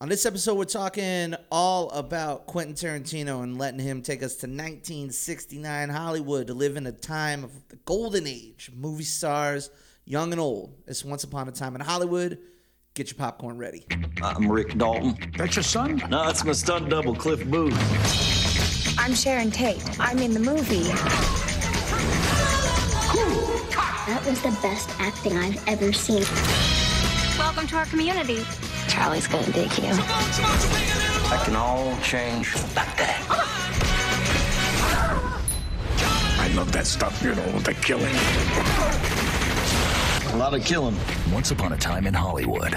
On this episode, we're talking all about Quentin Tarantino and letting him take us to 1969 Hollywood to live in a time of the golden age, movie stars, young and old. It's Once Upon a Time in Hollywood. Get your popcorn ready. I'm Rick Dalton. That's your son? No, it's my stunt double, Cliff Booth. I'm Sharon Tate. I'm in the movie. That was the best acting I've ever seen. Welcome to our community. Charlie's gonna dig you. That can all change like that. I love that stuff, you know, the killing. A lot of killing. Once Upon a Time in Hollywood.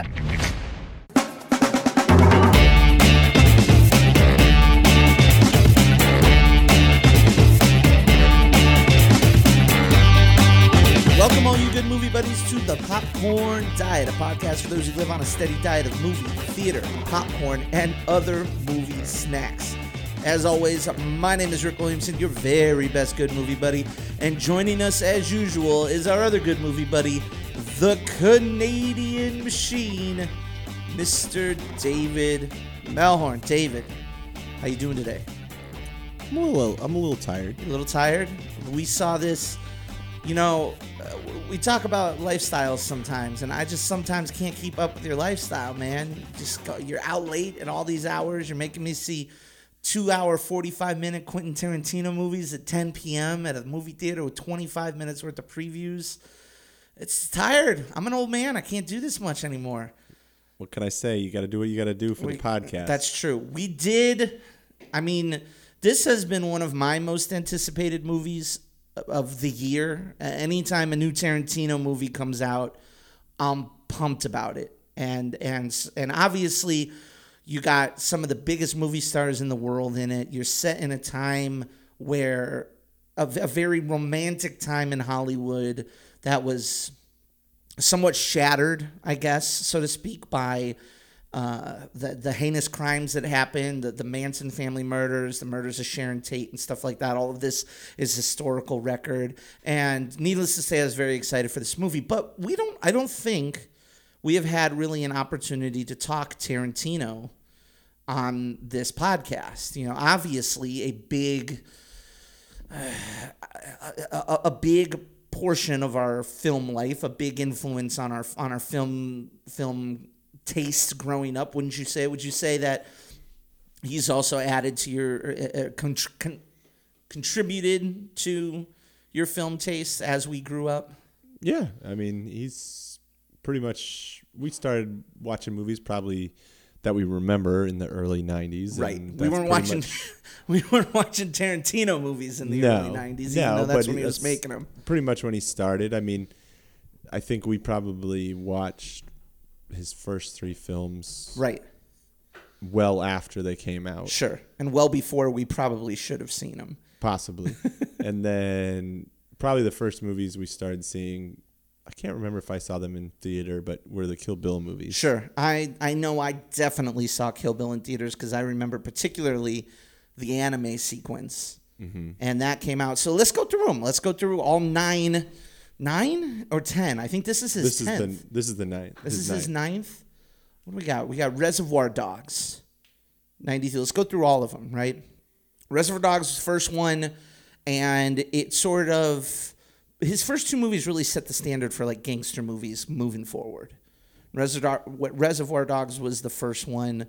Welcome, all you good movie buddies, to the Popcorn Diet, a podcast for those who live on a steady diet of movie, theater, popcorn, and other movie snacks. As always, my name is Rick Williamson, your very best good movie buddy, and joining us as usual is our other good movie buddy, the Canadian Machine, Mr. David Melhorn. David, how you doing today? I'm a little, I'm a little tired. A little tired? We saw this, you know, we talk about lifestyles sometimes, and I just sometimes can't keep up with your lifestyle, man. You just go, you're out late at all these hours. You're making me see two hour, 45 minute Quentin Tarantino movies at 10 p.m. at a movie theater with 25 minutes worth of previews. It's tired. I'm an old man. I can't do this much anymore. What can I say? You got to do what you got to do for We- the podcast. That's true. We did. I mean, this has been one of my most anticipated movies of the year. Anytime a new Tarantino movie comes out, I'm pumped about it. And and and obviously, you got some of the biggest movie stars in the world in it. You're set in a time where a, a very romantic time in Hollywood that was somewhat shattered, I guess, so to speak, by uh, the the heinous crimes that happened, the, the Manson family murders, the murders of Sharon Tate, and stuff like that. All of this is historical record, and needless to say, I was very excited for this movie. But we don't, I don't think we have had really an opportunity to talk Tarantino on this podcast. You know, obviously a big a, a big portion of our film life, a big influence on our on our film film taste growing up. Wouldn't you say? Would you say that he's also added to your uh, contr- con- contributed to your film taste as we grew up? yeah, I mean, he's pretty much. We started watching movies probably that we remember in the early '90s. Right. and We weren't watching much- we weren't watching Tarantino movies in the no, early '90s, even no, though that's when he was making them. Pretty much when he started. I mean, I think we probably watched his first three films Right. well after they came out. Sure. And well before we probably should have seen him. possibly. and then probably the first movies we started seeing, I can't remember if I saw them in theater, but were the Kill Bill movies. Sure. I, I know I definitely saw Kill Bill in theaters because I remember particularly the anime sequence. Mm-hmm. And that came out. So let's go through them. Let's go through all nine, nine or ten. I think this is his This is tenth. the this is the ninth. This is his ninth. What do we got? We got Reservoir Dogs, 92. Let's go through all of them, right? Reservoir Dogs was the first one, and it sort of his first two movies really set the standard for like gangster movies moving forward. Reservoir what Reservoir Dogs was the first one,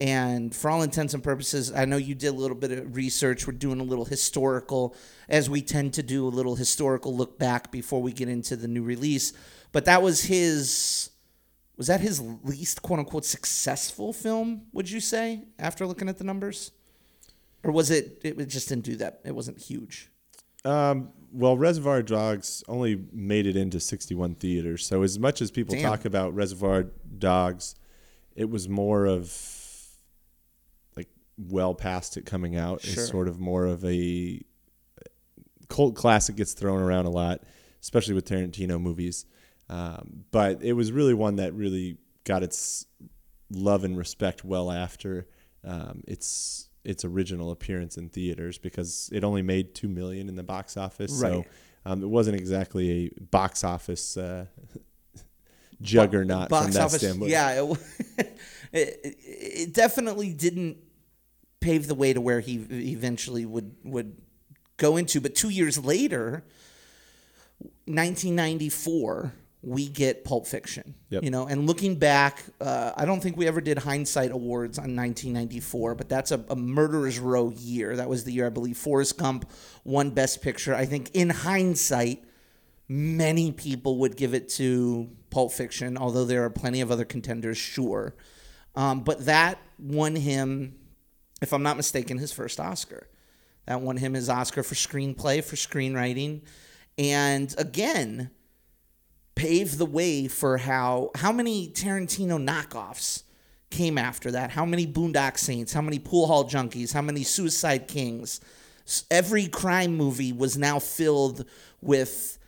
and for all intents and purposes, I know you did a little bit of research. We're doing a little historical, as we tend to do, a little historical look back before we get into the new release. But that was his was that his least quote unquote successful film would you say after looking at the numbers or was it it just didn't do that it wasn't huge Um, well, Reservoir Dogs only made it into 61 theaters. So as much as people Damn. talk about Reservoir Dogs, it was more of well past it coming out. Sure. It's sort of more of a cult classic gets thrown around a lot, especially with Tarantino movies. Um, but it was really one that really got its love and respect well after um, its its original appearance in theaters because it only made two million in the box office. So Right. um, it wasn't exactly a box office uh, juggernaut from that office. standpoint. Yeah, it, it, it definitely didn't pave the way to where he eventually would would go into. But two years later, 1994, we get Pulp Fiction. Yep. You know, and looking back, uh, I don't think we ever did hindsight awards on 1994, but that's a, a murderer's row year. That was the year I believe Forrest Gump won Best Picture. I think in hindsight, many people would give it to Pulp Fiction, although there are plenty of other contenders, sure. Um, but that won him, if I'm not mistaken, his first Oscar. That won him his Oscar for screenplay, for screenwriting. And again, paved the way for how how many Tarantino knockoffs came after that. How many Boondock Saints? How many Pool Hall Junkies? How many Suicide Kings? Every crime movie was now filled with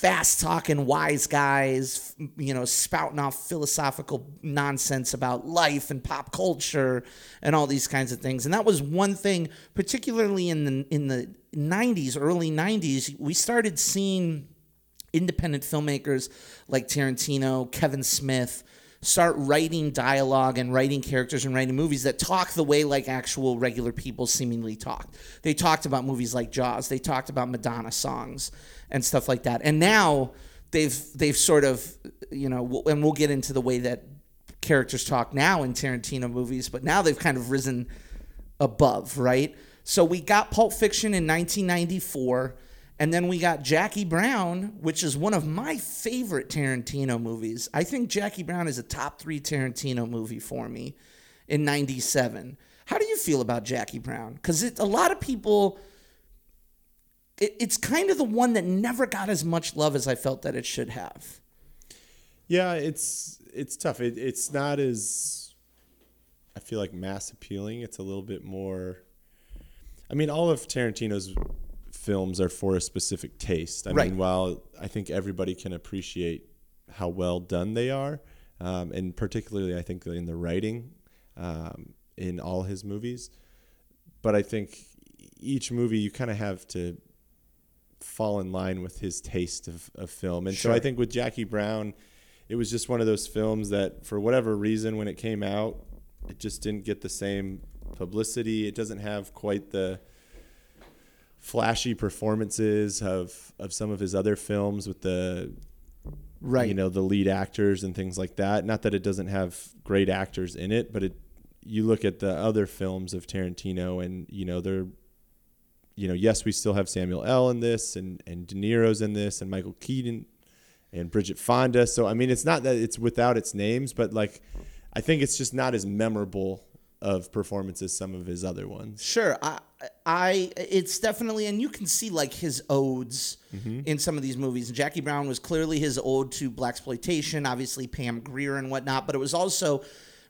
fast talking wise guys, you know, spouting off philosophical nonsense about life and pop culture and all these kinds of things. And that was one thing, particularly in the in the 90s, early 90s, we started seeing independent filmmakers like Tarantino, Kevin Smith start writing dialogue and writing characters and writing movies that talk the way like actual regular people seemingly talked. They talked about movies like Jaws, they talked about Madonna songs and stuff like that. And now they've they've sort of, you know, and we'll get into the way that characters talk now in Tarantino movies, but now they've kind of risen above, right? So we got Pulp Fiction in 1994, and then we got Jackie Brown, which is one of my favorite Tarantino movies. I think Jackie Brown is a top three Tarantino movie for me in 97. How do you feel about Jackie Brown? Because a lot of people, it, it's kind of the one that never got as much love as I felt that it should have. Yeah, it's it's tough. It, it's not as I feel like mass appealing. It's a little bit more. I mean, all of Tarantino's films are for a specific taste. I Right. mean, while I think everybody can appreciate how well done they are, um, and particularly I think in the writing um, in all his movies, but I think each movie you kind of have to fall in line with his taste of, of film. And so I think with Jackie Brown, it was just one of those films that, for whatever reason, when it came out, it just didn't get the same publicity. It doesn't have quite the flashy performances of, of some of his other films with the Right. you know the lead actors and things like that. Not that it doesn't have great actors in it, but it you look at the other films of Tarantino and you know they're you know yes we still have Samuel L in this and and De Niro's in this and Michael Keaton and Bridget Fonda. So I mean it's not that it's without its names, but like I think it's just not as memorable of performance as some of his other ones. Sure, I, I, it's definitely, and you can see like his odes mm-hmm. in some of these movies. And Jackie Brown was clearly his ode to blaxploitation, obviously Pam Grier and whatnot, but it was also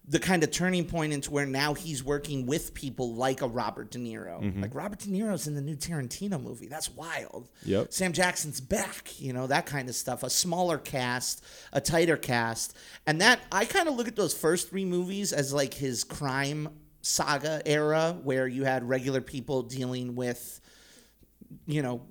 the kind of turning point into where now he's working with people like a Robert De Niro. Mm-hmm. Like Robert De Niro's in the new Tarantino movie. That's wild. Yep. Sam Jackson's back, you know, that kind of stuff. A smaller cast, a tighter cast. And that I kind of look at those first three movies as like his crime saga era where you had regular people dealing with you know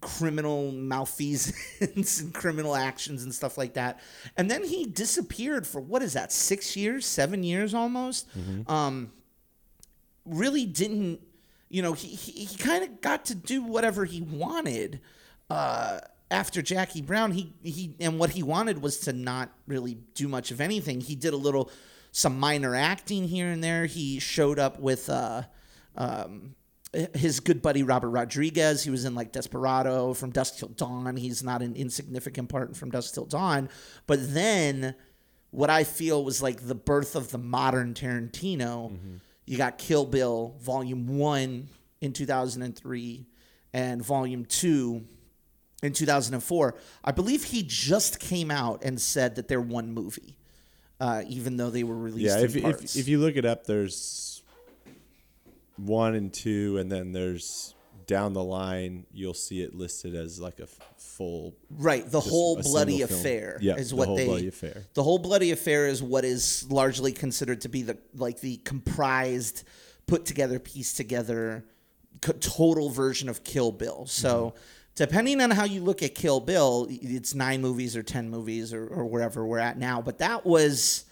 criminal malfeasance and criminal actions and stuff like that. And then he disappeared for what is that six years seven years almost? Um really didn't you know he he, he kind of got to do whatever he wanted uh after Jackie Brown. He he and what he wanted was to not really do much of anything. He did a little some minor acting here and there he showed up with uh um his good buddy Robert Rodriguez. He was in like Desperado, From Dusk Till Dawn. He's not an insignificant part in From Dusk Till Dawn. But then, what I feel was like the birth of the modern Tarantino. You got Kill Bill Volume One in two thousand and three, and Volume Two in two thousand and four. I believe he just came out and said that they're one movie, uh, even though they were released Yeah, in if, if if you look it up, there's one and two, and then there's down the line you'll see it listed as like a f- full. Right, the whole bloody affair Yeah, is the what whole they. bloody affair. The whole bloody affair is what is largely considered to be the like the comprised, put together, piece together, total version of Kill Bill. So. Mm-hmm. Depending on how you look at Kill Bill, it's nine movies or ten movies or, or wherever we're at now. But that was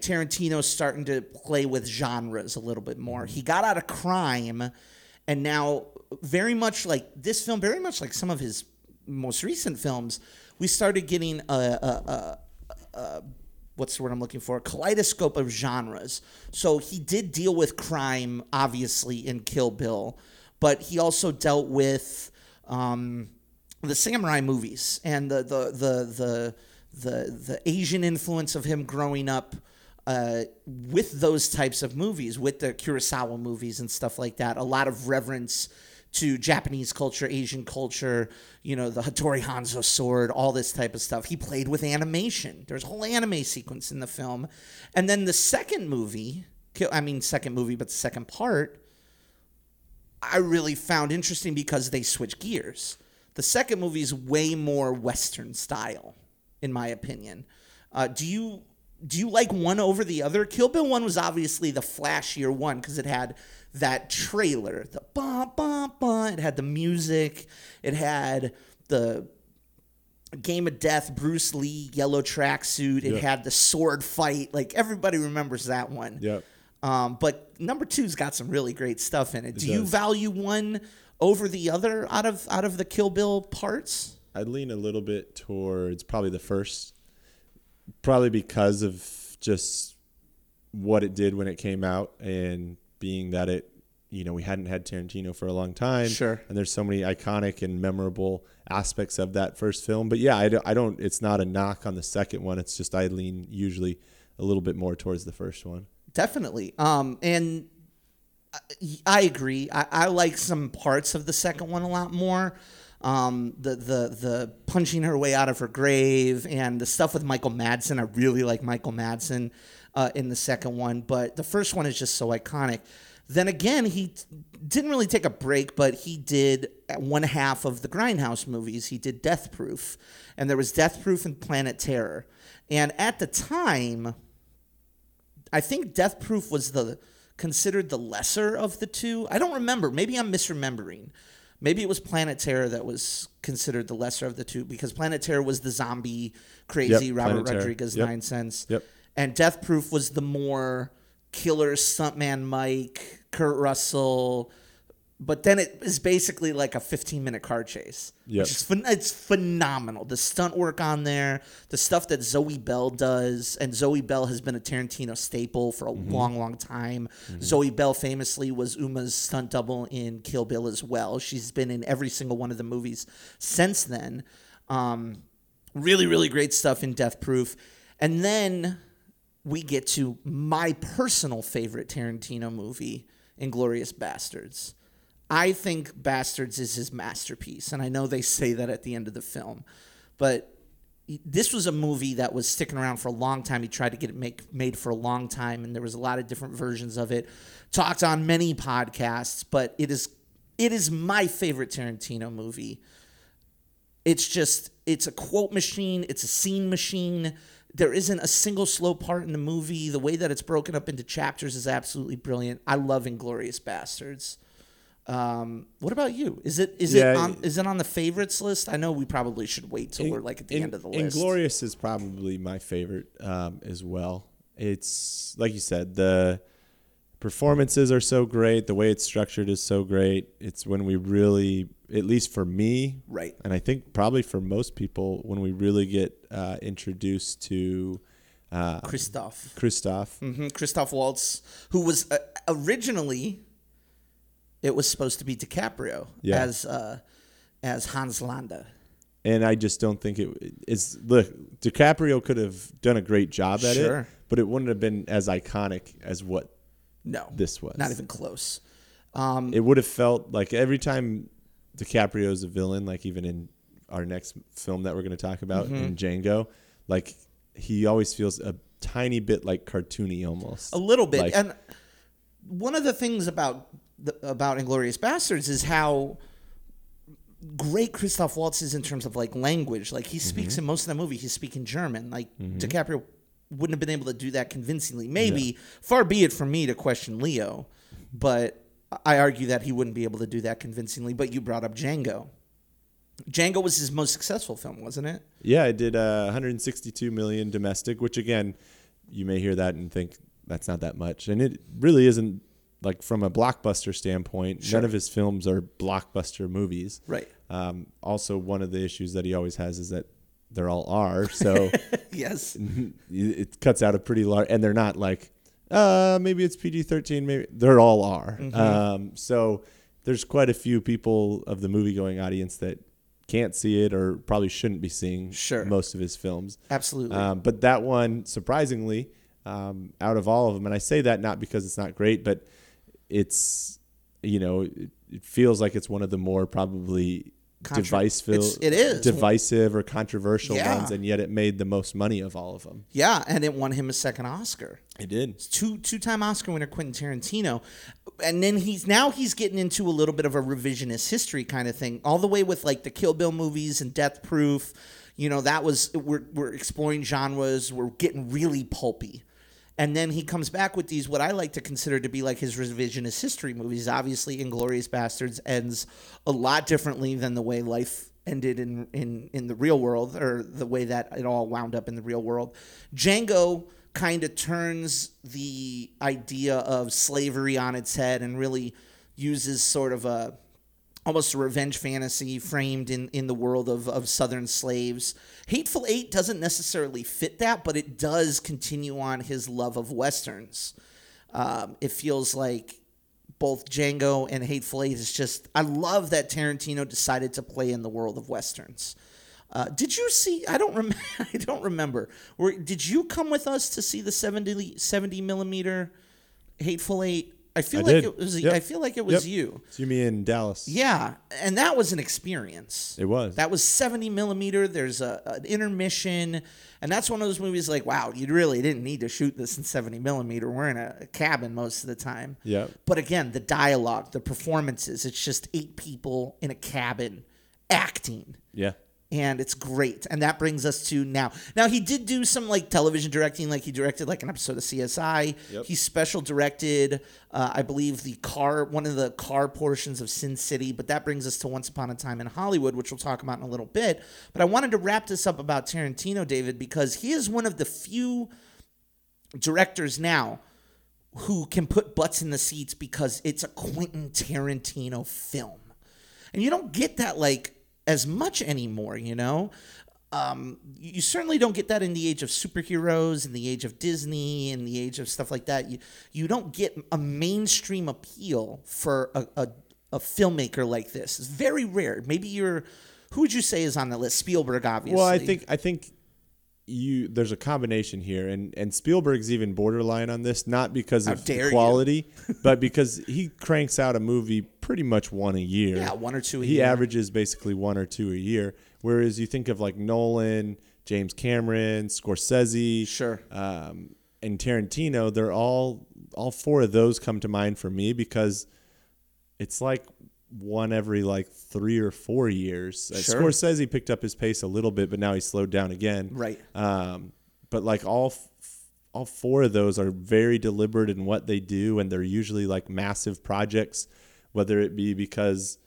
Tarantino starting to play with genres a little bit more. He got out of crime, and now very much like this film, very much like some of his most recent films, we started getting a, a, a, a what's the word I'm looking for? A kaleidoscope of genres. So he did deal with crime, obviously, in Kill Bill, but he also dealt with um, the samurai movies and the the the the the, the Asian influence of him growing up. Uh, with those types of movies, with the Kurosawa movies and stuff like that, a lot of reverence to Japanese culture, Asian culture, you know, the Hattori Hanzo sword, all this type of stuff. He played with animation. There's a whole anime sequence in the film. And then the second movie, I mean, second movie, but the second part, I really found interesting because they switch gears. The second movie is way more Western style, in my opinion. Uh, do you do you like one over the other? Kill Bill one was obviously the flashier one because it had that trailer, the ba ba ba. It had the music. It had the Game of Death, Bruce Lee yellow tracksuit. It Yeah. had the sword fight. Like everybody remembers that one. Yep. Um, but number two's got some really great stuff in it. Do you value one over the other out of out of the Kill Bill parts? I'd lean a little bit towards probably the first, probably because of just what it did when it came out, and being that it, you know, we hadn't had Tarantino for a long time. Sure. And there's so many iconic and memorable aspects of that first film. But yeah, I don't, I don't. It's not a knock on the second one. It's just I lean usually a little bit more towards the first one. Definitely. Um, and I, agree. I, I like some parts of the second one a lot more. Um, the the the punching her way out of her grave and the stuff with Michael Madsen. I really like Michael Madsen uh, in the second one, but the first one is just so iconic. Then again, he t- didn't really take a break, but he did one half of the Grindhouse movies. He did Death Proof, and there was Death Proof and Planet Terror. And at the time, I think Death Proof was the considered the lesser of the two. I don't remember. Maybe I'm misremembering. Maybe it was Planet Terror that was considered the lesser of the two because Planet Terror was the zombie crazy Yep, Robert Planet Rodriguez Yep. nine cents. Yep. And Death Proof was the more killer stuntman Mike, Kurt Russell. But then it is basically like a 15 minute car chase. Yep. Which is phen- it's phenomenal. The stunt work on there, the stuff that Zoe Bell does, and Zoe Bell has been a Tarantino staple for a long, long time. Zoe Bell famously was Uma's stunt double in Kill Bill as well. She's been in every single one of the movies since then. Um, really, really great stuff in Death Proof. And then we get to my personal favorite Tarantino movie, Inglourious Basterds. I think Basterds is his masterpiece, and I know they say that at the end of the film, but this was a movie that was sticking around for a long time. He tried to get it make, made for a long time, and there was a lot of different versions of it. Talked on many podcasts, but it is it is my favorite Tarantino movie. It's just it's a quote machine, it's a scene machine. There isn't a single slow part in the movie. The way that it's broken up into chapters is absolutely brilliant. I love Inglourious Basterds. Um, what about you? Is it is Yeah, it on is it on the favorites list? I know we probably should wait till we're like at the In- end of the list. Inglourious is probably my favorite um, as well. It's like you said, the performances are so great. The way it's structured is so great. It's when we really, at least for me, Right. and I think probably for most people, when we really get uh, introduced to uh, Christoph. Christoph. hmm Christoph Waltz, who was uh, originally, it was supposed to be DiCaprio Yeah. as uh, as Hans Landa. and I just don't think it is. Look, DiCaprio could have done a great job at Sure. it, but it wouldn't have been as iconic as what No, this was. not even close. Um, it would have felt like every time DiCaprio is a villain, like even in our next film that we're going to talk about Mm-hmm. in Django, like he always feels a tiny bit like cartoony almost. a little bit. Like- and one of the things about the, about Inglourious Basterds is how great Christoph Waltz is in terms of like language. Like he speaks Mm-hmm. in most of the movie, he's speaking German. Like DiCaprio wouldn't have been able to do that convincingly. Maybe far be it from me to question Leo, but I argue that he wouldn't be able to do that convincingly. But you brought up Django. Django was his most successful film, wasn't it? Yeah, it did uh, 162 million domestic, which again, you may hear that and think that's not that much, and it really isn't. Like from a blockbuster standpoint, none of his films are blockbuster movies. Right. Um, also, one of the issues that he always has is that they're all R, so Yes. it cuts out a pretty large, and they're not like, uh, maybe it's PG thirteen, maybe they're all R. Mm-hmm. Um, so there's quite a few people of the movie going audience that can't see it or probably shouldn't be seeing Sure. most of his films. Absolutely. Um, but that one, surprisingly, um, out of all of them, and I say that not because it's not great, but it's you know it, it feels like it's one of the more probably Contra- divisive, it's- it is. divisive or controversial Yeah. ones, and yet it made the most money of all of them. yeah, and it won him a second Oscar. It did. two two time Oscar winner Quentin Tarantino, and then he's now he's getting into a little bit of a revisionist history kind of thing, all the way with like the Kill Bill movies and Death Proof. You know that was we're we're exploring genres, we're getting really pulpy. And then he comes back with these, what I like to consider to be like his revisionist history movies. Obviously, Inglourious Basterds ends a lot differently than the way life ended in, in, in the real world, or the way that it all wound up in the real world. Django kind of turns the idea of slavery on its head and really uses sort of a almost a revenge fantasy framed in, in the world of, of southern slaves. Hateful Eight doesn't necessarily fit that, but it does continue on his love of westerns. Um, it feels like both Django and Hateful Eight is just I love that Tarantino decided to play in the world of westerns. Uh, did you see? I don't remember. I don't remember. Were, did you come with us to see the 70, 70 millimeter Hateful Eight? I feel I like did. it was. Yep. I feel like it was Yep. you. So you mean in Dallas? Yeah, and that was an experience. It was. That was 70 millimeter. There's a, an intermission, and that's one of those movies like, wow, you really didn't need to shoot this in 70 millimeter. We're in a, cabin most of the time. Yeah. But again, the dialogue, the performances, it's just eight people in a cabin acting Yeah. And it's great. And that brings us to now. Now he did do some like television directing, like he directed like an episode of CSI. Yep. He special directed, uh, I believe, the car one of the car portions of Sin City. But that brings us to Once Upon a Time in Hollywood, which we'll talk about in a little bit. But I wanted to wrap this up about Tarantino, David, because he is one of the few directors now who can put butts in the seats because it's a Quentin Tarantino film. And you don't get that like as much anymore, you know? Um, you certainly don't get that in the age of superheroes, in the age of Disney, in the age of stuff like that. You you don't get a mainstream appeal for a, a, a filmmaker like this. It's very rare. Maybe you're who would you say is on the list? Spielberg, obviously. Well, I think I think you there's a combination here, and and Spielberg's even borderline on this, not because How of quality, but because he cranks out a movie pretty much one a year. Yeah, one or two a he year. averages basically one or two a year. Whereas you think of like Nolan, James Cameron, Scorsese, Sure. um, and Tarantino, they're all all four of those come to mind for me because it's like one every like three or four years. Uh, Sure. Scorsese picked up his pace a little bit, but now he's slowed down again. Right. Um, but like all f- all four of those are very deliberate in what they do, and they're usually like massive projects, whether it be because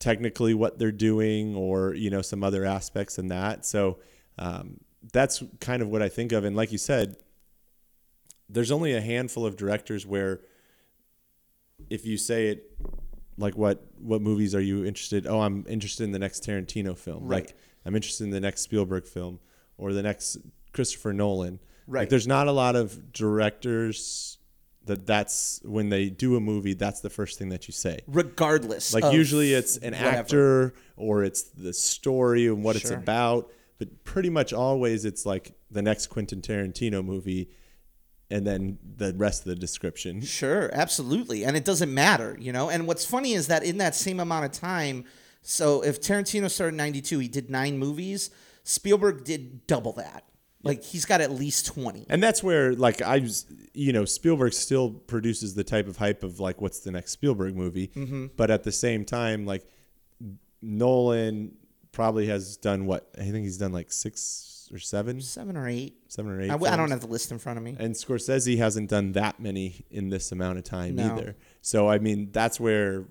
technically what they're doing or you know some other aspects in that. So um, that's kind of what I think of. And like you said, there's only a handful of directors where if you say it like what what movies are you interested oh i'm interested in the next tarantino film Right. like i'm interested in the next spielberg film or the next christopher nolan Right. like there's not a lot of directors that that's when they do a movie that's the first thing that you say regardless. like usually it's an whatever. actor or it's the story and what it's Sure. about, but pretty much always it's like the next Quentin Tarantino movie and then the rest of the description. Sure, absolutely. And it doesn't matter, you know? And what's funny is that in that same amount of time, so if Tarantino started in 92, he did nine movies, Spielberg did double that. Like he's got at least 20. And that's where like I was you know Spielberg still produces the type of hype of like what's the next Spielberg movie, Mm-hmm. but at the same time like Nolan probably has done what I think he's done like 6 or 7 Seven or eight. seven or eight. I, I don't have the list in front of me. And Scorsese hasn't done that many in this amount of time No. either. So I mean, that's where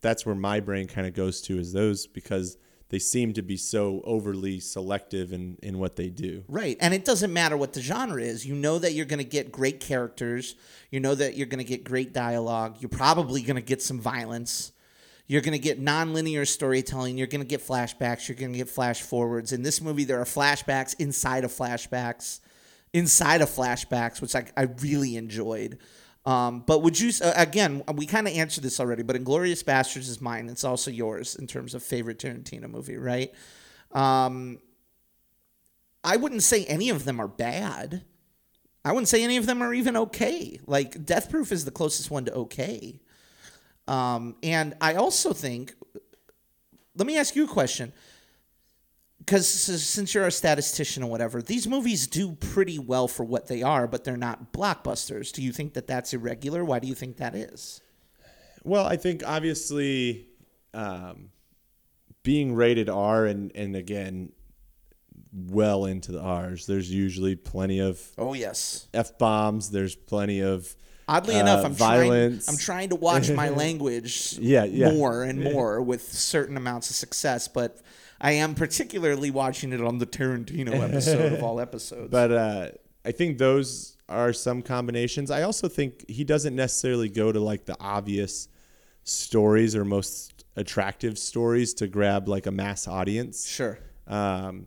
that's where my brain kind of goes to is those because they seem to be so overly selective in in what they do. Right. And it doesn't matter what the genre is. You know that you're going to get great characters. You know that you're going to get great dialogue. You're probably going to get some violence. You're going to get nonlinear storytelling. You're going to get flashbacks. You're going to get flash forwards. In this movie, there are flashbacks inside of flashbacks, inside of flashbacks, which I, I really enjoyed. Um, but would you, uh, again, we kind of answered this already, but Inglourious Basterds is mine. It's also yours in terms of favorite Tarantino movie, right? Um, I wouldn't say any of them are bad. I wouldn't say any of them are even okay. Like Death Proof is the closest one to okay. Um, and I also think, let me ask you a question. Because since you're a statistician or whatever, these movies do pretty well for what they are, but they're not blockbusters. Do you think that that's irregular? Why do you think that is? Well, I think obviously um, being rated R and and again well into the R's, there's usually plenty of Oh yes. f bombs. There's plenty of Oddly uh, enough, I'm violence. trying. I'm trying to watch my language. Yeah, yeah. more and more with certain amounts of success, but I am particularly watching it on the Tarantino episode of all episodes. But uh, I think those are some combinations. I also think he doesn't necessarily go to like the obvious stories or most attractive stories to grab like a mass audience. sure, Um,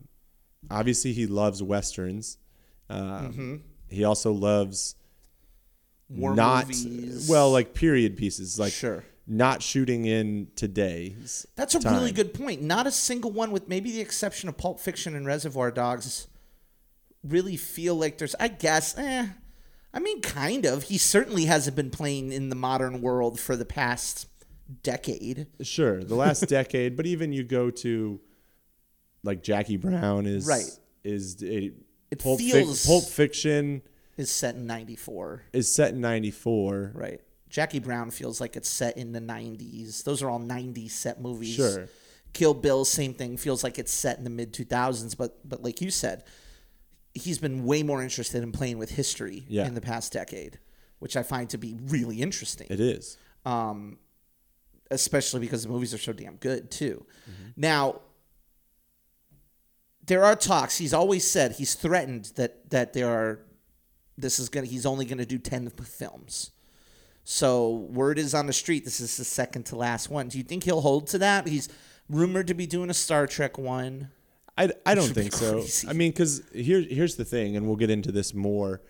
obviously, he loves westerns. Um, Mm-hmm. He also loves war not movies. well like period pieces, like Sure. not shooting in today's. That's a time. really good point. Not a single one, with maybe the exception of Pulp Fiction and Reservoir Dogs, really feel like there's. I guess, eh. I mean, kind of. He certainly hasn't been playing in the modern world for the past decade. Sure, the last decade, but even you go to like Jackie Brown is Right. is a It Pulp, Fic- feels- Pulp Fiction Is set in '94, is set in '94. right? Jackie Brown feels like it's set in the '90s. Those are all '90s set movies. Sure. Kill Bill, same thing. Feels like it's set in the mid 2000s, but but like you said, he's been way more interested in playing with history Yeah. in the past decade, which I find to be really interesting. It is. um, especially because the movies are so damn good too. Mm-hmm. Now, there are talks. He's always said he's threatened that that there are. This is gonna. He's only gonna do ten films. So word is on the street. This is the second to last one. Do you think he'll hold to that? He's rumored to be doing a Star Trek one. I, I don't think so. I mean, because here here's the thing, and we'll get into this more.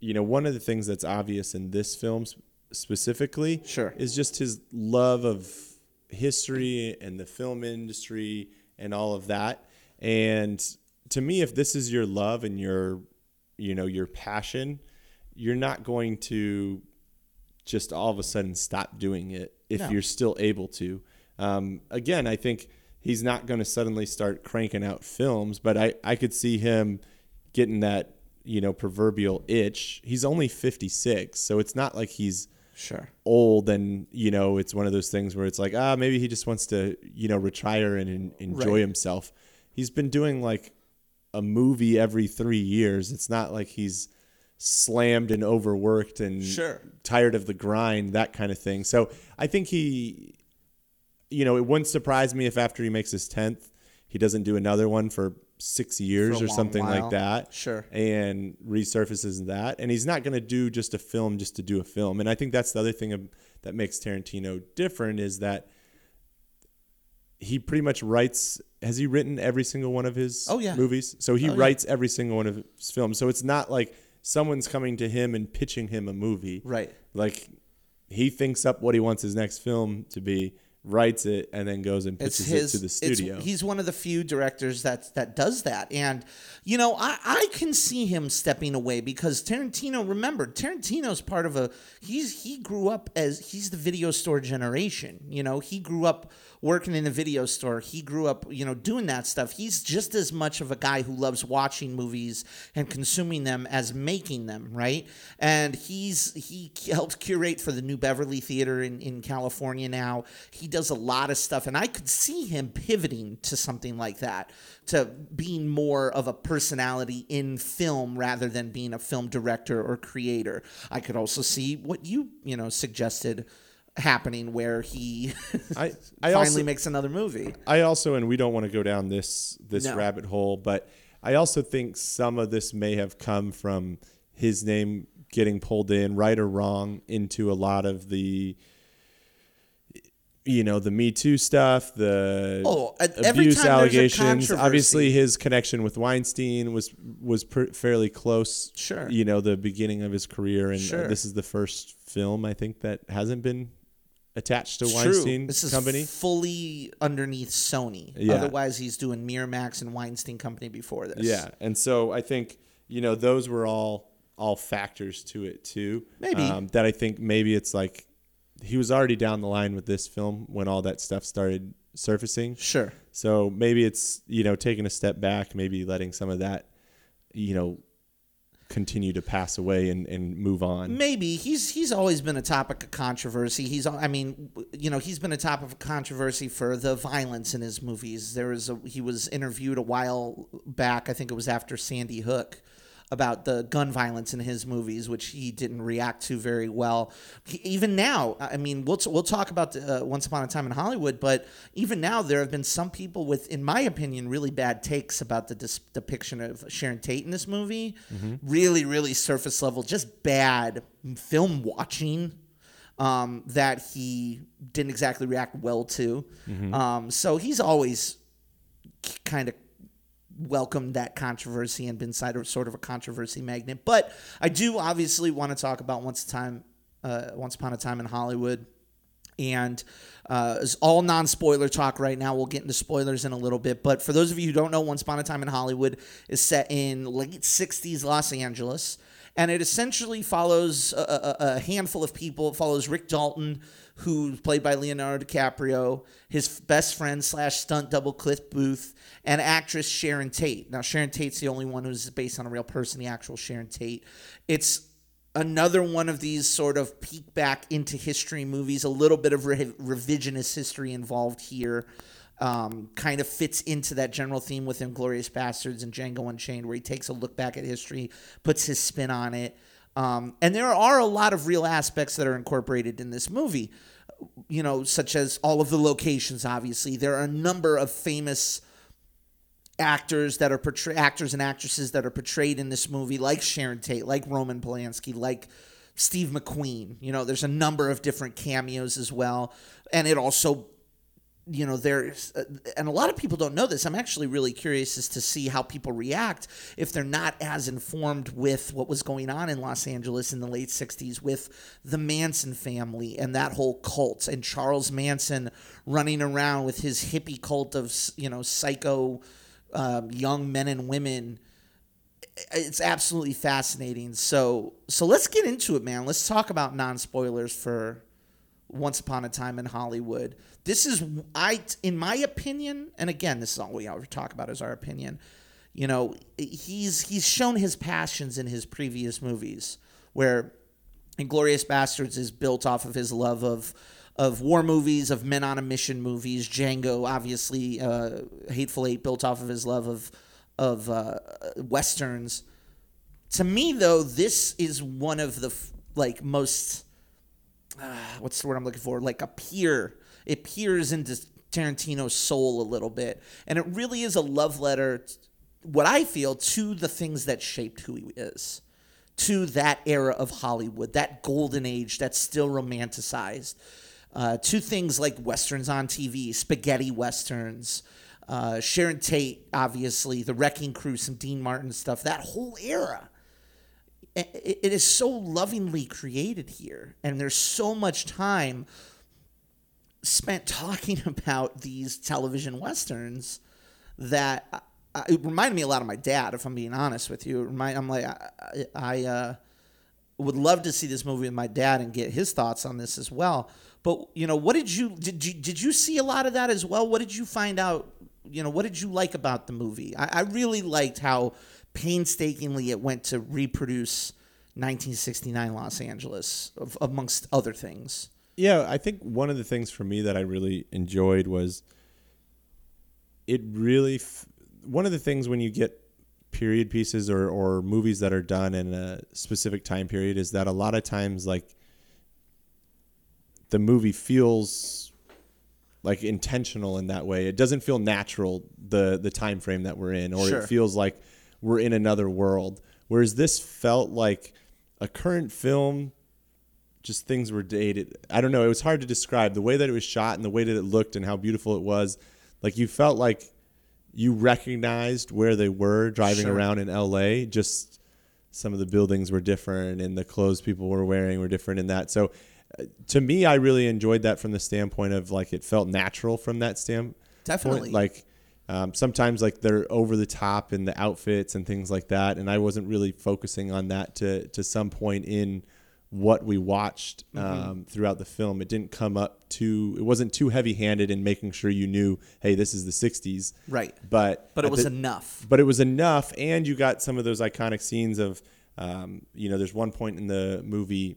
You know, one of the things that's obvious in this film specifically, Sure. is just his love of history and the film industry and all of that. And to me, if this is your love and your, you know, your passion, you're not going to just all of a sudden stop doing it if No. you're still able to. Um, again, I think he's not going to suddenly start cranking out films, but I, I could see him getting that, you know, proverbial itch. He's only 56, so it's not like he's Sure. old and, you know, it's one of those things where it's like, ah, maybe he just wants to, you know, retire and, en- enjoy Right. himself. He's been doing like a movie every three years. It's not like he's slammed and overworked and Sure. tired of the grind, that kind of thing. So I think he, you know, it wouldn't surprise me if after he makes his tenth, he doesn't do another one for six years For or something while. like that. Sure. And resurfaces that, and he's not going to do just a film just to do a film. And I think that's the other thing that makes Tarantino different is that he pretty much writes. Has he written every single one of his Oh, yeah. movies? So he Oh, yeah. writes every single one of his films. So it's not like someone's coming to him and pitching him a movie. Right. Like he thinks up what he wants his next film to be, writes it, and then goes and pitches his. it to the studio. he's one of the few directors that that does that, and you know, I I can see him stepping away because Tarantino. Remember, Tarantino's part of a. He's he grew up as he's the video store generation. You know, he grew up working in a video store. He grew up, you know, doing that stuff. He's just as much of a guy who loves watching movies and consuming them as making them, right? And he's he helped curate for the New Beverly Theater in, in California now. He does a lot of stuff, and I could see him pivoting to something like that, to being more of a personality in film rather than being a film director or creator. I could also see what you, you know, suggested happening where he I I finally also makes another movie. I also and we don't want to go down this this No. rabbit hole, but I also think some of this may have come from his name getting pulled in, right or wrong, into a lot of the you know the Me Too stuff, the Oh, every abuse time there's a allegations. Obviously, his connection with Weinstein was was per, fairly close. Sure. you know the beginning of his career, and uh, Sure. this is the first film I think that hasn't been attached to It's Weinstein true. This is company. fully underneath Sony. Yeah. Otherwise, he's doing Miramax and Weinstein Company before this. Yeah, and so I think you know those were all all factors to it too. Maybe. um, that I think maybe it's like he was already down the line with this film when all that stuff started surfacing. Sure. So maybe it's you know taking a step back, maybe letting some of that you know continue to pass away and, and move on. Maybe he's he's always been a topic of controversy. He's I mean, you know, he's been a topic of controversy for the violence in his movies. There was a he was interviewed a while back, I think it was after Sandy Hook, about the gun violence in his movies, which he didn't react to very well. He, even now, I mean, we'll we'll talk about the, uh, Once Upon a Time in Hollywood, but even now there have been some people with, in my opinion, really bad takes about the dis- depiction of Sharon Tate in this movie. Really, really surface level, just bad film watching um, that he didn't exactly react well to. Um, so he's always kind of welcomed that controversy and been sort of a controversy magnet. But I do obviously want to talk about once a time, uh, once upon a time in Hollywood. And uh, it's all non spoiler talk right now. We'll get into spoilers in a little bit. But for those of you who don't know, Once Upon a Time in Hollywood is set in late 60s Los Angeles. And it essentially follows a, a, a handful of people. It follows Rick Dalton, who's played by Leonardo DiCaprio, his best friend slash stunt double Cliff Booth, and actress Sharon Tate. Now, Sharon Tate's the only one who's based on a real person, the actual Sharon Tate. It's another one of these sort of peek back into history movies, a little bit of re- revisionist history involved here. Um, kind of fits into that general theme with Inglourious Basterds and Django Unchained, where he takes a look back at history, puts his spin on it. Um, and there are a lot of real aspects that are incorporated in this movie, you know, such as all of the locations, obviously. There are a number of famous actors that are portray- actors and actresses that are portrayed in this movie, like Sharon Tate, like Roman Polanski, like Steve McQueen. You know, there's a number of different cameos as well, and it also, you know, there's uh, and a lot of people don't know this. I'm actually really curious as to see how people react if they're not as informed with what was going on in Los Angeles in the late '60s with the Manson family and that whole cult and Charles Manson running around with his hippie cult of you know psycho um, young men and women. It's absolutely fascinating. So so let's get into it, man. Let's talk about non spoilers for Once Upon a Time in Hollywood. This is I, in my opinion, and again, this is all we ever talk about is our opinion. You know, he's he's shown his passions in his previous movies, where Inglourious Basterds is built off of his love of of war movies, of men on a mission movies. Django, obviously, uh, Hateful Eight, built off of his love of of uh, westerns. To me, though, this is one of the like most uh, what's the word I'm looking for? Like a peer. It peers into Tarantino's soul a little bit, and it really is a love letter. What I feel to the things that shaped who he is to that era of Hollywood, that golden age that's still romanticized, uh, to things like westerns on TV, spaghetti westerns, uh, Sharon Tate, obviously, The Wrecking Crew, some Dean Martin stuff, that whole era. It is so lovingly created here, and there's so much time spent talking about these television westerns that I, it reminded me a lot of my dad. If I'm being honest with you, remind, I'm like I, I, I uh, would love to see this movie with my dad and get his thoughts on this as well. But you know, what did you did you did you see a lot of that as well? What did you find out? You know, what did you like about the movie? I, I really liked how painstakingly it went to reproduce 1969 Los Angeles, of, amongst other things. Yeah, I think one of the things for me that I really enjoyed was it really f- one of the things when you get period pieces or or movies that are done in a specific time period is that a lot of times like the movie feels like intentional in that way. It doesn't feel natural the the time frame that we're in, or Sure. it feels like we're in another world. Whereas this felt like a current film. Just things were dated. I don't know. It was hard to describe the way that it was shot and the way that it looked and how beautiful it was. Like you felt like you recognized where they were driving Sure. around in LA. Just some of the buildings were different and the clothes people were wearing were different in that. So uh, to me, I really enjoyed that from the standpoint of like it felt natural from that standpoint. Definitely. Like um, sometimes like they're over the top in the outfits and things like that, and I wasn't really focusing on that to to some point in what we watched Mm-hmm. um, throughout the film. It didn't come up too. It wasn't too heavy handed in making sure you knew, hey, this is the '60s. Right. But But it was the- enough. but it was enough and you got some of those iconic scenes of um, you know there's one point in the movie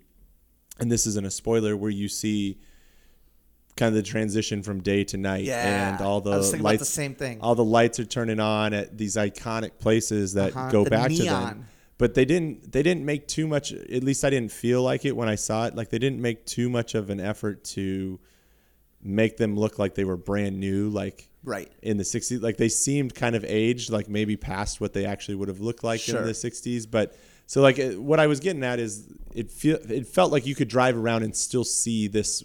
and this isn't a spoiler where you see kind of the transition from day to night Yeah, and all the I was thinking about lights the same thing. all the lights are turning on at these iconic places that Uh-huh, go the back to neon. them but they didn't they didn't make too much at least I didn't feel like it when I saw it like they didn't make too much of an effort to make them look like they were brand new like Right. in the 60s like they seemed kind of aged like maybe past what they actually would have looked like Sure. in the 60s but so like what i was getting at is it feel it felt like you could drive around and still see this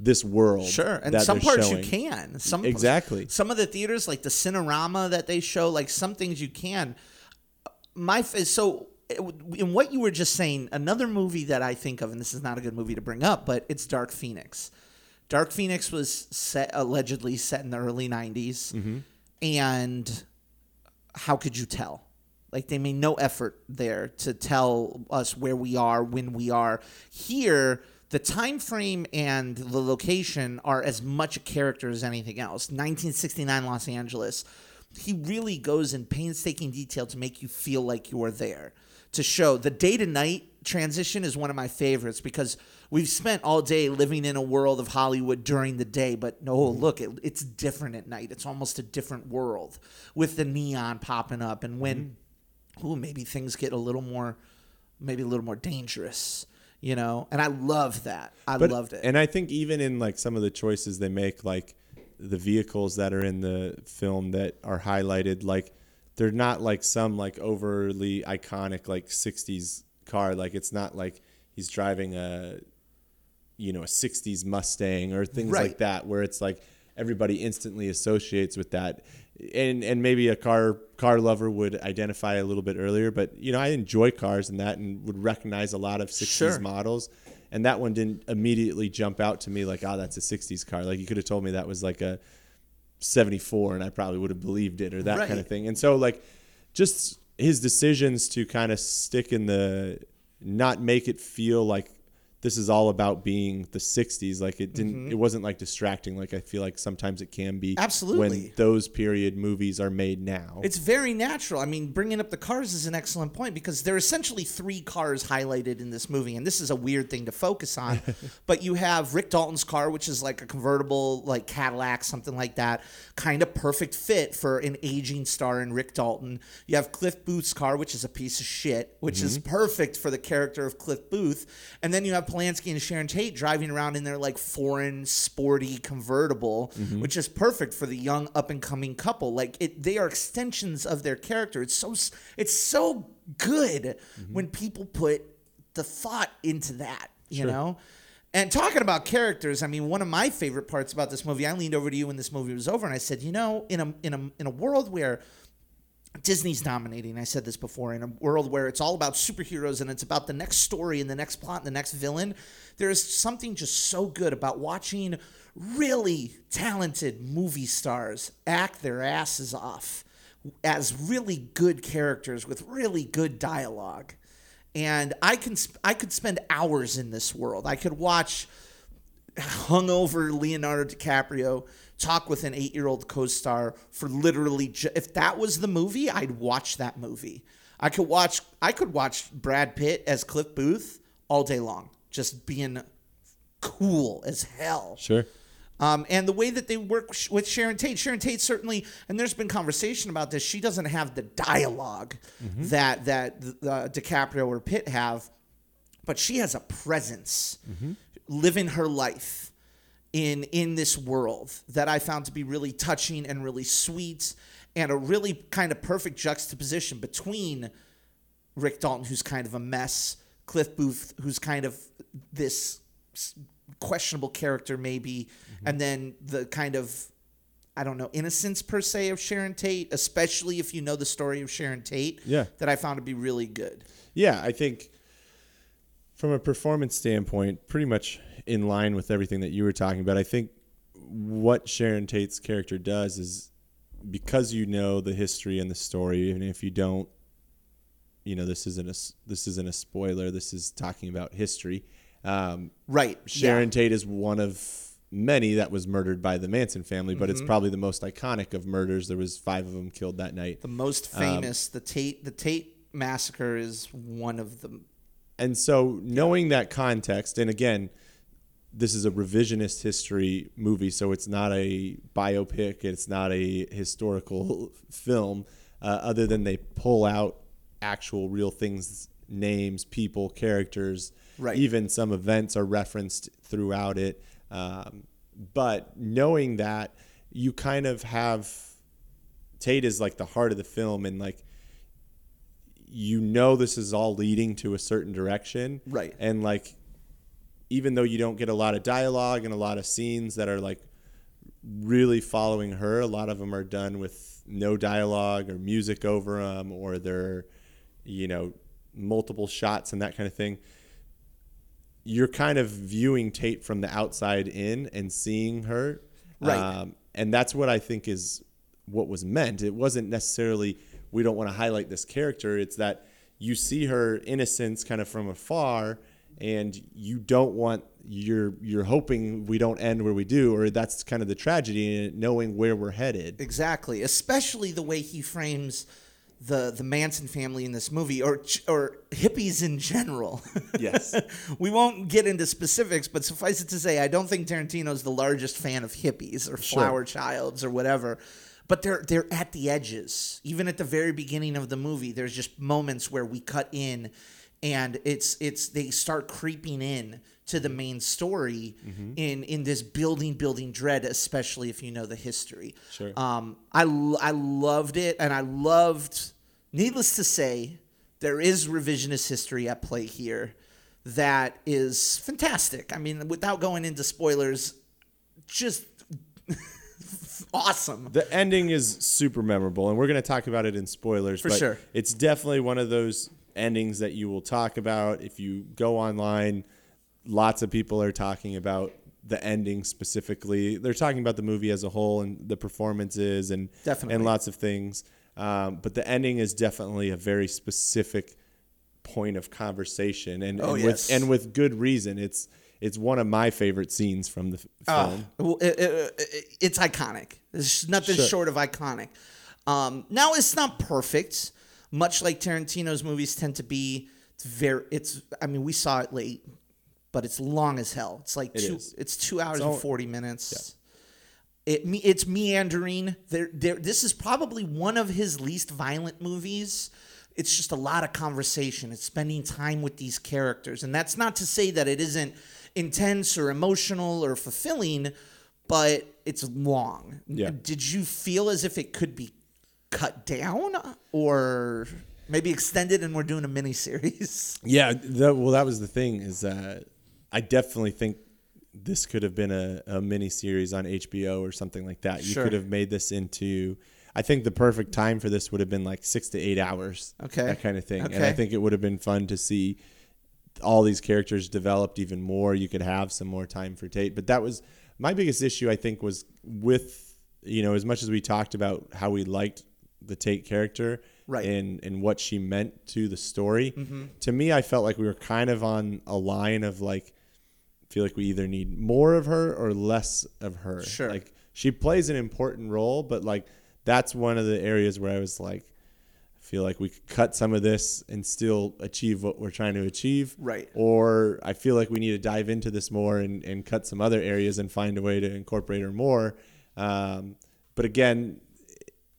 this world Sure, and some parts showing. you can. Some Exactly. Some of the theaters, like the Cinerama that they show, like some things you can. My so in what you were just saying, another movie that I think of, and this is not a good movie to bring up, but it's Dark Phoenix. Dark Phoenix was set allegedly set in the early '90s, Mm-hmm. and how could you tell? Like they made no effort there to tell us where we are, when we are. Here, the time frame and the location are as much a character as anything else. 1969 Los Angeles. He really goes in painstaking detail to make you feel like you are there. To show the day to night transition is one of my favorites because we've spent all day living in a world of Hollywood during the day, but no, mm-hmm. look, it, it's different at night. It's almost a different world with the neon popping up, and when, mm-hmm. ooh, maybe things get a little more, maybe a little more dangerous, you know. And I love that. I But- loved it. and i think even in like some of the choices they make like the vehicles that are in the film that are highlighted like they're not like some like overly iconic like 60s car like it's not like he's driving a you know a 60s mustang or things Right. like that where it's like everybody instantly associates with that and and maybe a car car lover would identify a little bit earlier but you know i enjoy cars and that and would recognize a lot of 60s Sure. models. And that one didn't immediately jump out to me like oh that's a 60s car. Like you could have told me that was like a 74 and i probably would have believed it or that kind of thing. And so like just his decisions to kind of stick in the not make it feel like this is all about being the 60s like it didn't mm-hmm. it wasn't like distracting like i feel like sometimes it can be Absolutely. when those period movies are made now It's very natural. I mean, bringing up the cars is an excellent point because there are essentially three cars highlighted in this movie, and this is a weird thing to focus on. but you have Rick Dalton's car, which is like a convertible, like Cadillac, something like that, kind of perfect fit for an aging star in Rick Dalton. You have Cliff Booth's car, which is a piece of shit, which is mm-hmm. perfect for the character of Cliff Booth. And then you have Polanski and Sharon Tate driving around in their like foreign, sporty convertible, mm-hmm. which is perfect for the young up and coming couple. Like it, they are extensions of their character. It's so it's so good mm-hmm. when people put the thought into that. You know. And talking about characters, I mean, one of my favorite parts about this movie, I leaned over to you when this movie was over, and I said, you know, in a in a in a world where Disney's dominating. I said this before. In a world where it's all about superheroes and it's about the next story and the next plot and the next villain, there is something just so good about watching really talented movie stars act their asses off as really good characters with really good dialogue. And I can I could spend hours in this world. I could watch hungover Leonardo DiCaprio talk with an eight-year-old co-star for literally ju- if that was the movie, I'd watch that movie. I could watch I could watch Brad Pitt as Cliff Booth all day long, just being cool as hell. sure Um, and the way that they work sh- with Sharon Tate, Sharon Tate certainly, and there's been conversation about this. She doesn't have the dialog that that uh, DiCaprio or Pitt have, but she has a presence Mm-hmm. living her life in in this world that I found to be really touching and really sweet and a really kind of perfect juxtaposition between Rick Dalton, who's kind of a mess, Cliff Booth, who's kind of this questionable character, maybe, Mm-hmm. and then the kind of, I don't know, innocence per se of Sharon Tate, especially if you know the story of Sharon Tate, Yeah. that I found to be really good. Yeah, I think from a performance standpoint, pretty much in line with everything that you were talking about. I think what Sharon Tate's character does is because you know the history and the story, and if you don't, you know this isn't a this isn't a spoiler. This is talking about history. Um, Right. Sharon yeah. Tate is one of many that was murdered by the Manson family, but it's Mm-hmm. probably the most iconic of murders. There was five of them killed that night. The most Um, famous, the Tate, the Tate massacre is one of them. And so, knowing that context, and again, this is a revisionist history movie, so it's not a biopic, it's not a historical film, uh, other than they pull out actual real things, names, people, characters, Right. even some events are referenced throughout it. Um, but knowing that, you kind of have Tate is like the heart of the film, and like you know this is all leading to a certain direction. Right. And like even though you don't get a lot of dialogue and a lot of scenes that are like really following her, a lot of them are done with no dialogue or music over them or they're you know multiple shots and that kind of thing. You're kind of viewing Tate from the outside in and seeing her. Right. Um, and that's what I think is what was meant. It wasn't necessarily we don't want to highlight this character. It's that you see her innocence kind of from afar, and you don't want you're you're hoping we don't end where we do, or that's kind of the tragedy in knowing where we're headed. Exactly, especially the way he frames the the Manson family in this movie, or or hippies in general. Yes. we won't get into specifics, but suffice it to say, I don't think Tarantino's the largest fan of hippies or flower childs or whatever. But they're they're at the edges. Even at the very beginning of the movie, there's just moments where we cut in, and it's it's they start creeping in to the main story in in this building building dread, especially if you know the history. Sure. Um, I I loved it, and I loved. Needless to say, there is revisionist history at play here that is fantastic. I mean, without going into spoilers, just awesome. The ending is super memorable, and we're going to talk about it in spoilers. For but sure. It's definitely one of those endings that you will talk about. If you go online, lots of people are talking about the ending specifically. They're talking about the movie as a whole and the performances and Definitely. and lots of things. Um, but the ending is definitely a very specific point of conversation, and, Oh, and yes. with and with good reason. It's it's one of my favorite scenes from the Ah, film. well, it- it- it- it's iconic. There's nothing Sure. short of iconic. Um, now it's not perfect, much like Tarantino's movies tend to be. It's very. It's. I mean, we saw it late, but it's long as hell. It's like It two. is. It's two hours all- and forty minutes. It. It's meandering. There. There. This is probably one of his least violent movies. It's just a lot of conversation. It's spending time with these characters, and that's not to say that it isn't intense or emotional or fulfilling, but it's long. Yeah. Did you feel as if it could be cut down or maybe extended, and we're doing a mini series? Yeah, that, well, that was the thing is uh, I definitely think this could have been a, a mini series on HBO or something like that. You Sure. could have made this into. I think the perfect time for this would have been like six to eight hours. Okay. that kind of thing. And I think it would have been fun to see all these characters developed even more. You could have some more time for Tate, but that was my biggest issue. I think was with you know as much as we talked about how we liked the Tate character, Right. and and what she meant to the story. To me, I felt like we were kind of on a line of like, feel like we either need more of her or less of her. Sure. Like she plays an important role, but like that's one of the areas where I was like, I feel like we could cut some of this and still achieve what we're trying to achieve. Right. Or I feel like we need to dive into this more and, and cut some other areas and find a way to incorporate her more. Um, but again,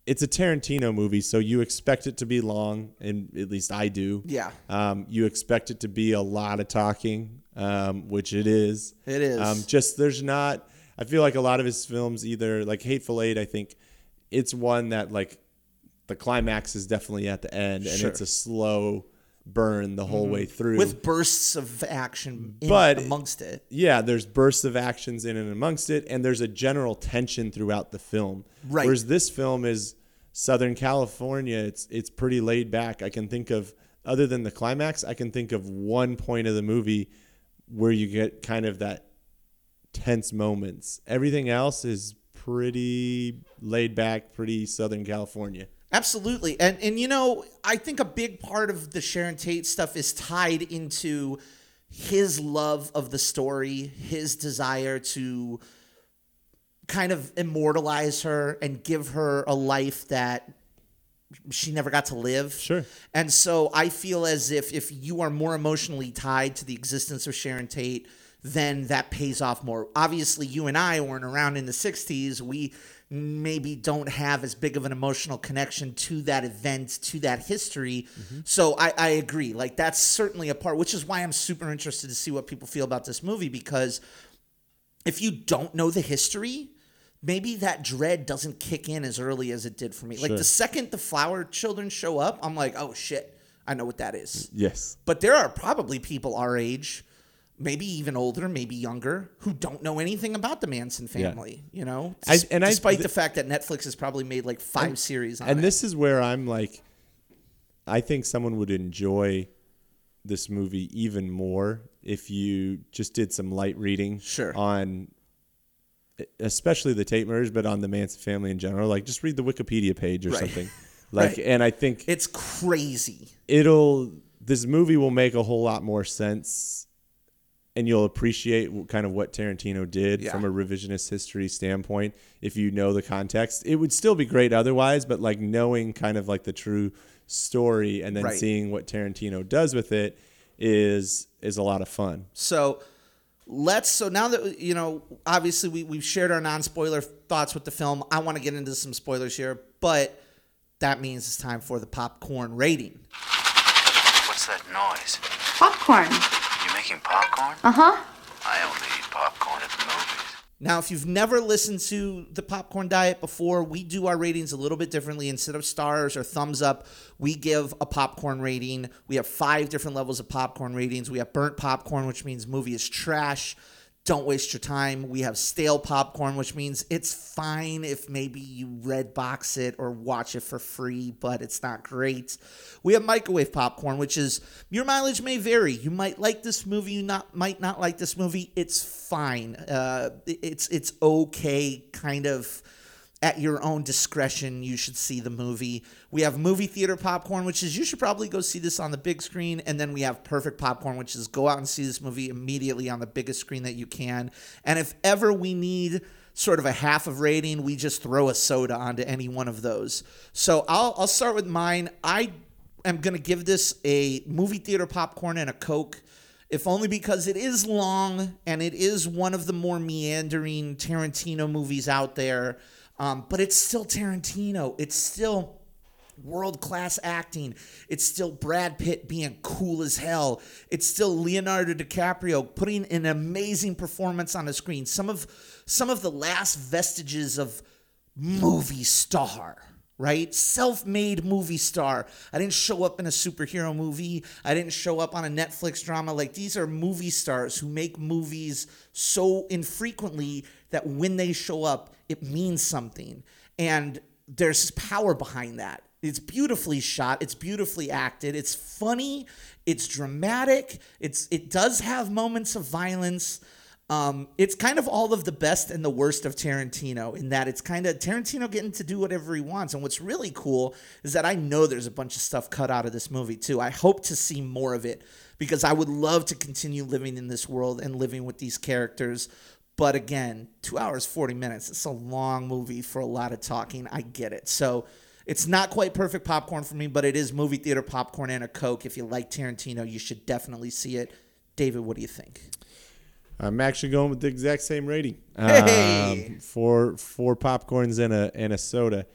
it's a Tarantino movie, so you expect it to be long, and at least I do. Yeah. Um, you expect it to be a lot of talking, um, which it is. It is. Um, just there's not. I feel like a lot of his films, either like Hateful Eight, I think it's one that like the climax is definitely at the end, and Sure. it's a slow burn the whole way mm-hmm. through. with bursts of action in, But- amongst it. yeah, there's bursts of actions in and amongst it, and there's a general tension throughout the film. Right. Whereas this film is Southern California. It's it's pretty laid back. I can think of other than the climax, I can think of one point of the movie where you get kind of that tense moments. Everything else is pretty laid back, pretty Southern California. Absolutely. And and you know, I think a big part of the Sharon Tate stuff is tied into his love of the story, his desire to kind of immortalize her and give her a life that she never got to live. Sure. And so I feel as if if you are more emotionally tied to the existence of Sharon Tate, then that pays off more. Obviously, you and I weren't around in the 60s. We maybe don't have as big of an emotional connection to that event, to that history. Mm-hmm. So I, I agree. Like that's certainly a part, which is why I'm super interested to see what people feel about this movie because if you don't know the history, maybe that dread doesn't kick in as early as it did for me. Like the second the flower children show up, I'm like, oh shit, I know what that is. Yes. But there are probably people our age, maybe even older, maybe younger, who don't know anything about the Manson Yeah. family. You know, I- and I- despite th- the fact that Netflix has probably made like five series on and it. this is where I'm like, I think someone would enjoy this movie even more if you just did some light reading Sure. on especially the Tate murders, but on the Manson family in general. Like just read the Wikipedia page or Right. something. Like Right. and I think it's crazy. it'll this movie will make a whole lot more sense and you'll appreciate kind of what Tarantino did Yeah. from a revisionist history standpoint if you know the context. It would still be great otherwise, but like knowing kind of like the true story and then Right. seeing what Tarantino does with it is is a lot of fun. So let's so now that you know obviously we, we've shared our non-spoiler thoughts with the film i want to get into some spoilers here but that means it's time for the popcorn rating What's that noise? Popcorn. You making popcorn? Uh huh. I only eat popcorn at the movies. now if you've never listened to the popcorn diet before we do our ratings a little bit differently instead of stars or thumbs up we give a popcorn rating we have five different levels of popcorn ratings we have burnt popcorn which means movie is trash don't waste your time. We have stale popcorn, which means it's fine if maybe you red box it or watch it for free, but it's not great. We have microwave popcorn, which is your mileage may vary. You might like this movie, you not might not like this movie. It's fine. Uh, it's it's okay, kind of at your own discretion, you should see the movie. We have movie theater popcorn, which is you should probably go see this on the big screen. And then we have perfect popcorn, which is go out and see this movie immediately on the biggest screen that you can. And if ever we need sort of a half of rating, we just throw a soda onto any one of those. So I'll, I'll start with mine. I am going to give this a movie theater popcorn and a Coke if only because it is long and it is one of the more meandering Tarantino movies out there. Um, but it's still Tarantino. It's still world class acting. It's still Brad Pitt being cool as hell. It's still Leonardo DiCaprio putting an amazing performance on the screen. Some of some of the last vestiges of movie star right? Self made movie star. I didn't show up in a superhero movie. I didn't show up on a Netflix drama. Like, these are movie stars who make movies so infrequently that when they show up, it means something. And there's power behind that. It's beautifully shot. It's beautifully acted. It's funny. It's dramatic. It's it does have moments of violence. Um, it's kind of all of the best and the worst of Tarantino in that it's kind of Tarantino getting to do whatever he wants. And what's really cool is that I know there's a bunch of stuff cut out of this movie too. I hope to see more of it because I would love to continue living in this world and living with these characters. But again, two hours, 40 minutes. It's a long movie for a lot of talking. I get it. So it's not quite perfect popcorn for me, but it is movie theater popcorn and a Coke. If you like Tarantino, you should definitely see it. David, what do you think? I'm actually going with the exact same rating. Hey! Um, for four popcorns and a and a soda.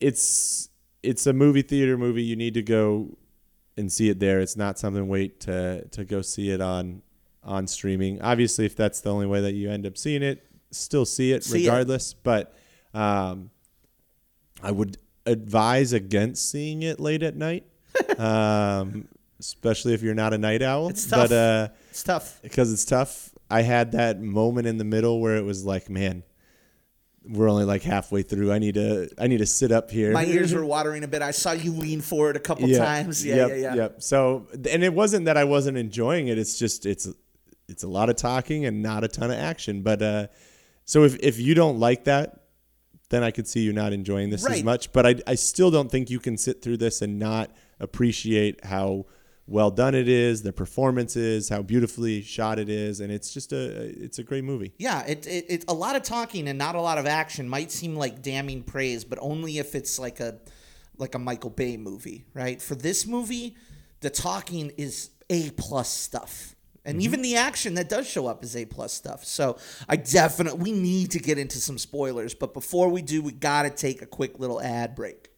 it's it's a movie theater movie. You need to go and see it there. It's not something wait to to go see it on on streaming. Obviously, if that's the only way that you end up seeing it, still see it See it. regardless. But um, I would advise against seeing it late at night, um, especially if you're not a night owl. It's tough. But uh, It's tough. because it's tough. I had that moment in the middle where it was like, man, we're only like halfway through. I need to I need to sit up here. My ears were watering a bit. I saw you lean forward a couple Yeah. times. Yeah, Yep, yeah, yeah. Yep. So, and it wasn't that I wasn't enjoying it. It's just it's it's a lot of talking and not a ton of action. But uh, so if if you don't like that, then I could see you not enjoying this Right. as much. But I I still don't think you can sit through this and not appreciate how well done it is, the performances, how beautifully shot it is, and it's just a it's a great movie. Yeah, it, it, it a lot of talking and not a lot of action might seem like damning praise, but only if it's like a like a Michael Bay movie, right? For this movie, the talking is A plus stuff. And mm-hmm. even the action that does show up is A plus stuff. So I definitely we need to get into some spoilers, but before we do, we gotta take a quick little ad break.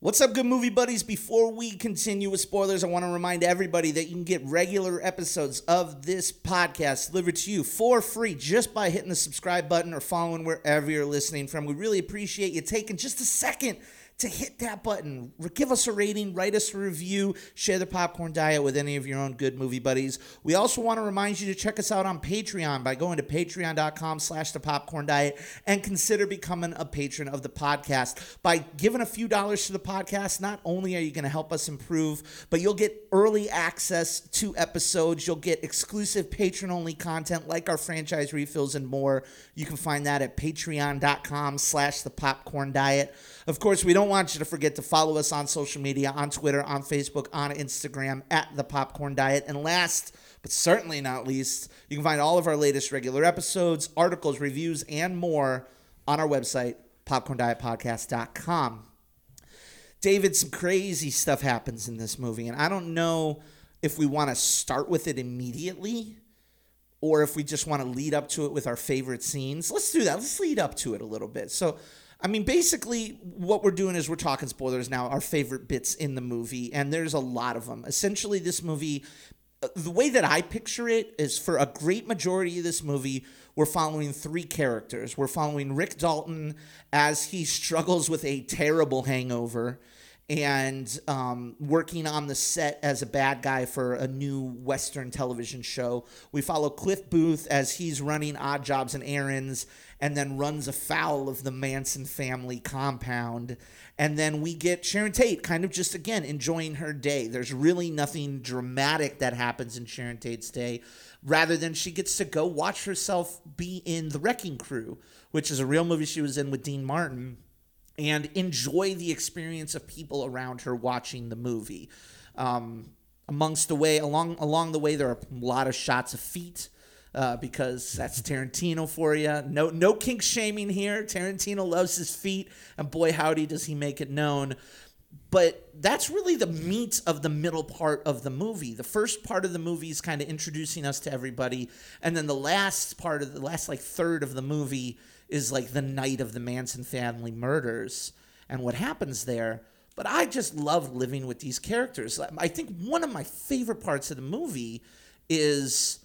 What's up, good movie buddies? Before we continue with spoilers, I want to remind everybody that you can get regular episodes of this podcast delivered to you for free just by hitting the subscribe button or following wherever you're listening from. We really appreciate you taking just a second to hit that button. Give us a rating, write us a review, share the popcorn diet with any of your own good movie buddies. We also want to remind you to check us out on Patreon by going to patreon.com slash the popcorn diet and consider becoming a patron of the podcast. By giving a few dollars to the podcast, not only are you going to help us improve, but you'll get early access to episodes. You'll get exclusive patron only content like our franchise refills and more. You can find that at patreon.com slash the popcorn diet. Of course, we don't want you to forget to follow us on social media, on Twitter, on Facebook, on Instagram at the popcorn diet. And last, but certainly not least, you can find all of our latest regular episodes, articles, reviews, and more on our website, popcorndietpodcast.com. David, some crazy stuff happens in this movie, and I don't know if we want to start with it immediately or if we just want to lead up to it with our favorite scenes. Let's do that. Let's lead up to it a little bit. So, I mean, basically, what we're doing is we're talking spoilers now, our favorite bits in the movie, and there's a lot of them. Essentially, this movie, uh, the way that I picture it is for a great majority of this movie, we're following three characters. We're following Rick Dalton as he struggles with a terrible hangover and um, working on the set as a bad guy for a new Western television show. We follow Cliff Booth as he's running odd jobs and errands and then runs afoul of the Manson family compound. And then we get Sharon Tate kind of just again enjoying her day. There's really nothing dramatic that happens in Sharon Tate's day, rather than she gets to go watch herself be in The Wrecking Crew, which is a real movie she was in with Dean Martin and enjoy the experience of people around her watching the movie. Um, amongst the way, along along the way, there are a lot of shots of feet. Uh, because that's Tarantino for you. No, no kink shaming here. Tarantino loves his feet, and boy, howdy, does he make it known. But that's really the meat of the middle part of the movie. The first part of the movie is kind of introducing us to everybody, and then the last part of the last like third of the movie is like the night of the Manson family murders and what happens there. But I just love living with these characters. I think one of my favorite parts of the movie is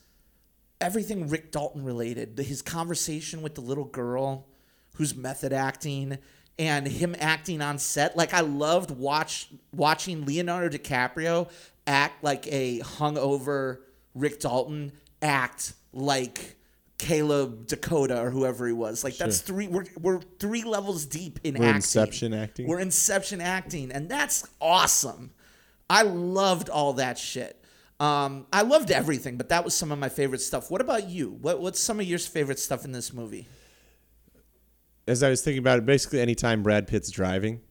everything Rick Dalton related. His conversation with the little girl who's method acting and him acting on set. Like I loved watch watching Leonardo DiCaprio act like a hungover Rick Dalton act like Caleb DeCoteau or whoever he was. Like that's three. We're we're three levels deep in We're acting. Inception acting. We're Inception acting, and that's awesome. I loved all that shit. Um, I loved everything, but that was some of my favorite stuff. What about you? What what's some of your favorite stuff in this movie? as I was thinking about it, basically anytime Brad Pitt's driving,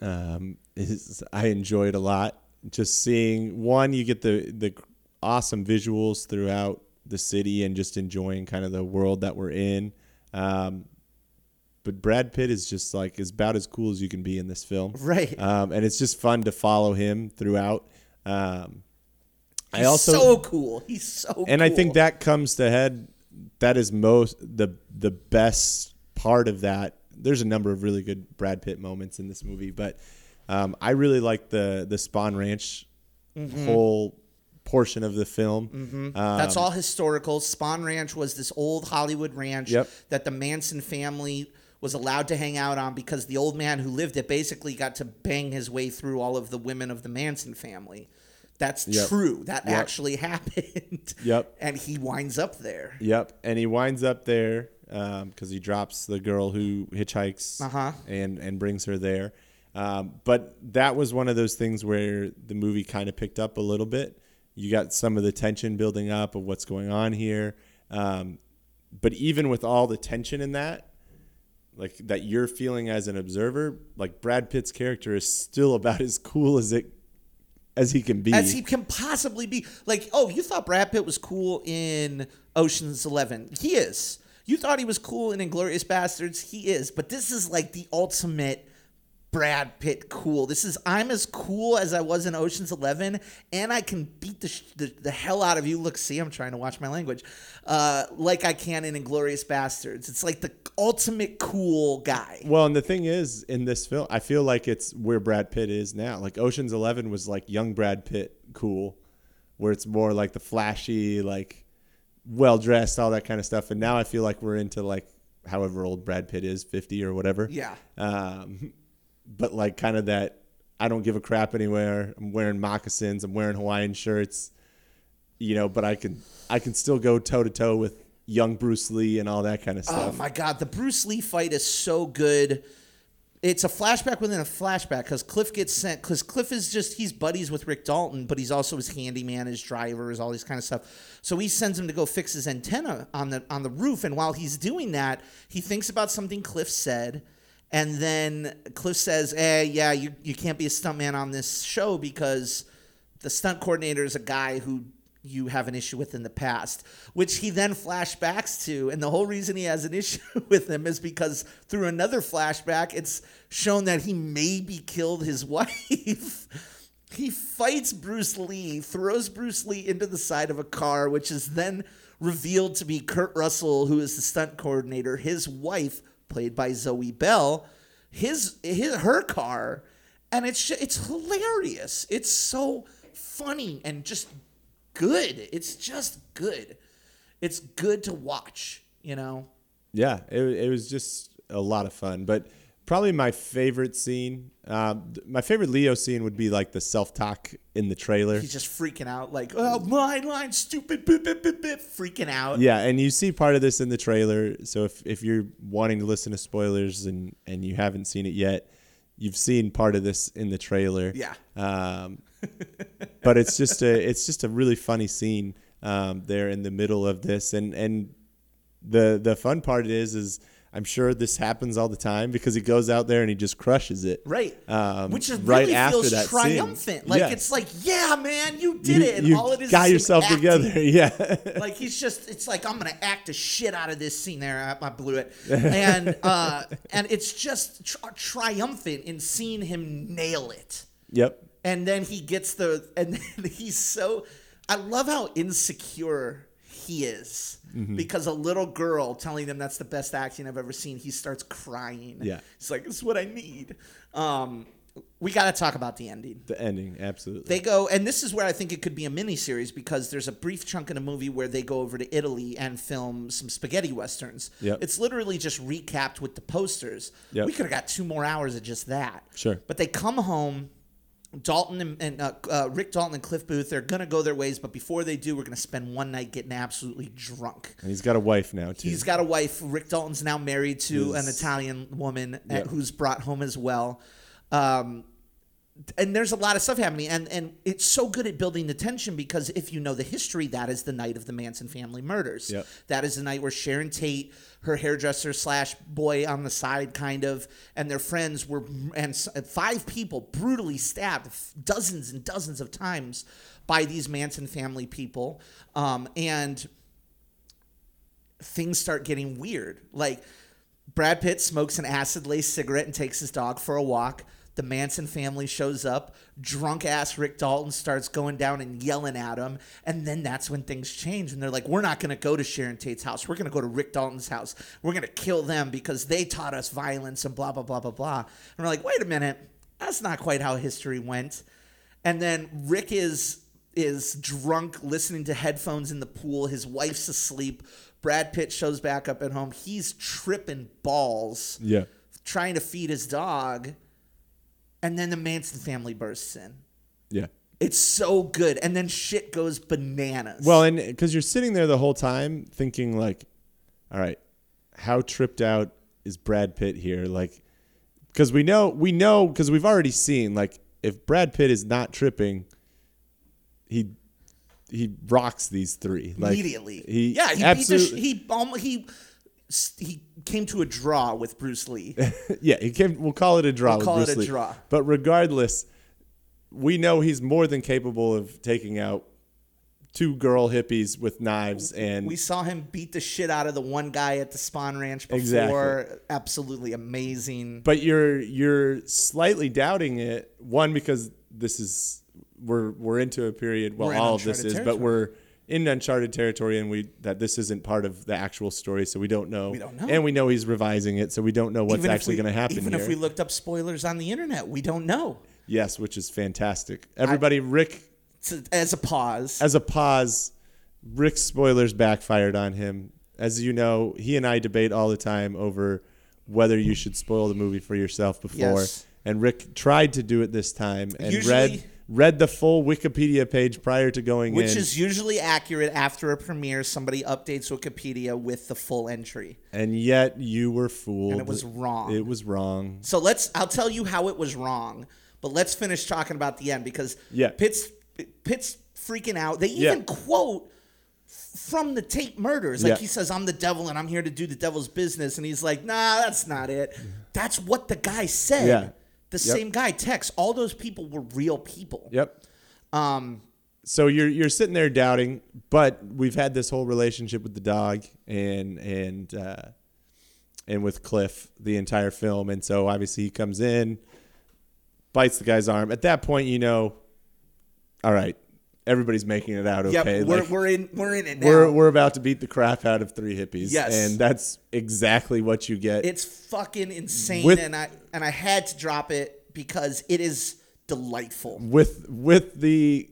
um, is I enjoy it a lot. Just seeing one, you get the the awesome visuals throughout the city and just enjoying kind of the world that we're in. Um, but Brad Pitt is just like is about as cool as you can be in this film, Right. Um, and it's just fun to follow him throughout. Um, I He's also so cool. He's so and I think that comes to head. That is most the the best part of that there's a number of really good Brad Pitt moments in this movie, but um, I really like the the Spahn Ranch Mm-hmm. whole portion of the film. Um, That's all historical. Spahn Ranch was this old Hollywood ranch Yep. that the Manson family was allowed to hang out on because the old man who lived it basically got to bang his way through all of the women of the Manson family. That's Yep. true. That Yep. actually happened. Yep. And he winds up there. Yep, and he winds up there because he drops the girl who hitchhikes Uh-huh. and and brings her there. Um, but that was one of those things where the movie kind of picked up a little bit. You got some of the tension building up of what's going on here, um, but even with all the tension in that, like that you're feeling as an observer, like Brad Pitt's character is still about as cool as it as he can be. As he can possibly be. Like, oh, you thought Brad Pitt was cool in Ocean's Eleven. He is. You thought he was cool in Inglourious Basterds. He is. But this is like the ultimate Brad Pitt cool. This is I'm as cool as I was in Ocean's Eleven, and I can beat the, sh- the the hell out of you. Look, see, I'm trying to watch my language, uh, like I can in Inglourious Basterds. It's like the ultimate cool guy. Well, and the thing is, in this film, I feel like it's where Brad Pitt is now. Like Ocean's Eleven was like young Brad Pitt cool, where it's more like the flashy, like well dressed, all that kind of stuff. And now I feel like we're into like however old Brad Pitt is, fifty or whatever. Yeah. Um, but like kind of that, I don't give a crap anywhere. I'm wearing moccasins. I'm wearing Hawaiian shirts. You know, but I can I can still go toe to toe with young Bruce Lee and all that kind of oh stuff. Oh my god, the Bruce Lee fight is so good. It's a flashback within a flashback because Cliff gets sent. Because Cliff is just he's buddies with Rick Dalton, but he's also his handyman, his driver, his all these kind of stuff. So he sends him to go fix his antenna on the on the roof. And while he's doing that, he thinks about something Cliff said, and then Cliff says, "Eh, yeah, you you can't be a stuntman on this show because the stunt coordinator is a guy who." you have an issue with in the past, which he then flashbacks to. And the whole reason he has an issue with him is because through another flashback, it's shown that he maybe killed his wife. he fights Bruce Lee, throws Bruce Lee into the side of a car, which is then revealed to be Kurt Russell, who is the stunt coordinator, his wife, played by Zoe Bell, his, his her car. And it's it's hilarious. It's so funny and just good. It's just good. It's good to watch, you know? Yeah, it, it was just a lot of fun. But probably my favorite scene, um, th- my favorite Leo scene would be like the self talk in the trailer. He's just freaking out, like, oh, my line, stupid, bip, bip, bip, bip, freaking out. Yeah, and you see part of this in the trailer. So if, if you're wanting to listen to spoilers and, and you haven't seen it yet, you've seen part of this in the trailer. Yeah. Um, but it's just a it's just a really funny scene um, there in the middle of this, and and the the fun part is is I'm sure this happens all the time because he goes out there and he just crushes it. Right. Um, Which is right really after feels that scene. triumphant. Like, Yeah. it's like, yeah, man, you did you, it. And you all it is got is yourself acting. together. Yeah. like he's just it's like i'm gonna act the shit out of this scene there i, I blew it and uh and it's just tr- triumphant in seeing him nail it yep. and then he gets the and then he's so i love how insecure he is Mm-hmm. because a little girl telling him that's the best acting i've ever seen he starts crying Yeah. he's like this is what i need um we got to talk about the ending The ending, absolutely. they go, and this is where I think it could be a miniseries because there's a brief chunk in a movie where they go over to Italy and film some spaghetti westerns. Yep. It's literally just recapped with the posters. Yep. We could have got two more hours of just that. Sure. But they come home. Dalton and, and uh, uh, Rick Dalton and Cliff Booth, they're gonna go their ways, but before they do, we're gonna spend one night getting absolutely drunk. and he's got a wife now too. He's got a wife. Rick Dalton's now married to an Italian woman uh, Yep. who's brought home as well. Um, and there's a lot of stuff happening, and and it's so good at building the tension because if you know the history, that is the night of the Manson family murders. Yep. That is the night where Sharon Tate, her hairdresser slash boy on the side, kind of, and their friends were, and five people brutally stabbed dozens and dozens of times by these Manson family people, um, and things start getting weird. Like Brad Pitt smokes an acid laced cigarette and takes his dog for a walk. The Manson family shows up. Drunk ass Rick Dalton starts going down and yelling at him. And then that's when things change. And they're like, we're not going to go to Sharon Tate's house. We're going to go to Rick Dalton's house. We're going to kill them because they taught us violence and blah, blah, blah, blah, blah. And we're like, wait a minute. That's not quite how history went. And then Rick is is drunk listening to headphones in the pool. His wife's asleep. Brad Pitt shows back up at home. He's tripping balls Yeah. trying to feed his dog. And then the Manson family bursts in. Yeah. It's so good. And then shit goes bananas. Well, and because you're sitting there the whole time thinking, like, all right, how tripped out is Brad Pitt here? Like, because we know, we know, because we've already seen, like, if Brad Pitt is not tripping, he he rocks these three like, immediately. He yeah, he absolutely, sh- he almost he he came to a draw with Bruce Lee. yeah, he came. We'll call it a draw. We'll with call it a Lee. draw. But regardless, we know he's more than capable of taking out two girl hippies with knives and we saw him beat the shit out of the one guy at the Spahn Ranch before. Exactly. Absolutely amazing. but you're you're slightly doubting it one because this is we're we're into a period well all of this is but we're in uncharted territory and we that this isn't part of the actual story so we don't know We don't know. and we know he's revising it so we don't know what's Even actually going to happen Even here. if we looked up spoilers on the internet, we don't know. yes which is fantastic everybody rick So, as a pause, as a pause, Rick's spoilers backfired on him. As you know, he and I debate all the time over whether you should spoil the movie for yourself before. Yes. And Rick tried to do it this time and Usually- read read the full Wikipedia page prior to going in. which in. is usually accurate after a premiere. Somebody updates Wikipedia with the full entry. and yet you were fooled. And it was wrong. It was wrong. So let's. I'll tell you how it was wrong, but let's finish talking about the end because Yeah. Pitt's Pitt's freaking out. They Yeah. even quote from the Tate murders. Like Yeah. he says, "I'm the devil and I'm here to do the devil's business," and he's like, "Nah, that's not it. That's what the guy said." Yeah. The Yep. same guy Tex. All those people were real people. Yep. Um, so you're you're sitting there doubting, but we've had this whole relationship with the dog and and uh, and with Cliff the entire film, and so obviously he comes in, bites the guy's arm. At that point, you know, all right, everybody's making it out okay. yeah, we're, Like, we're in we're in it now. we're we're about to beat the crap out of three hippies, Yes. and that's exactly what you get. It's fucking insane, With- and I and I had to drop it because it is delightful. with with the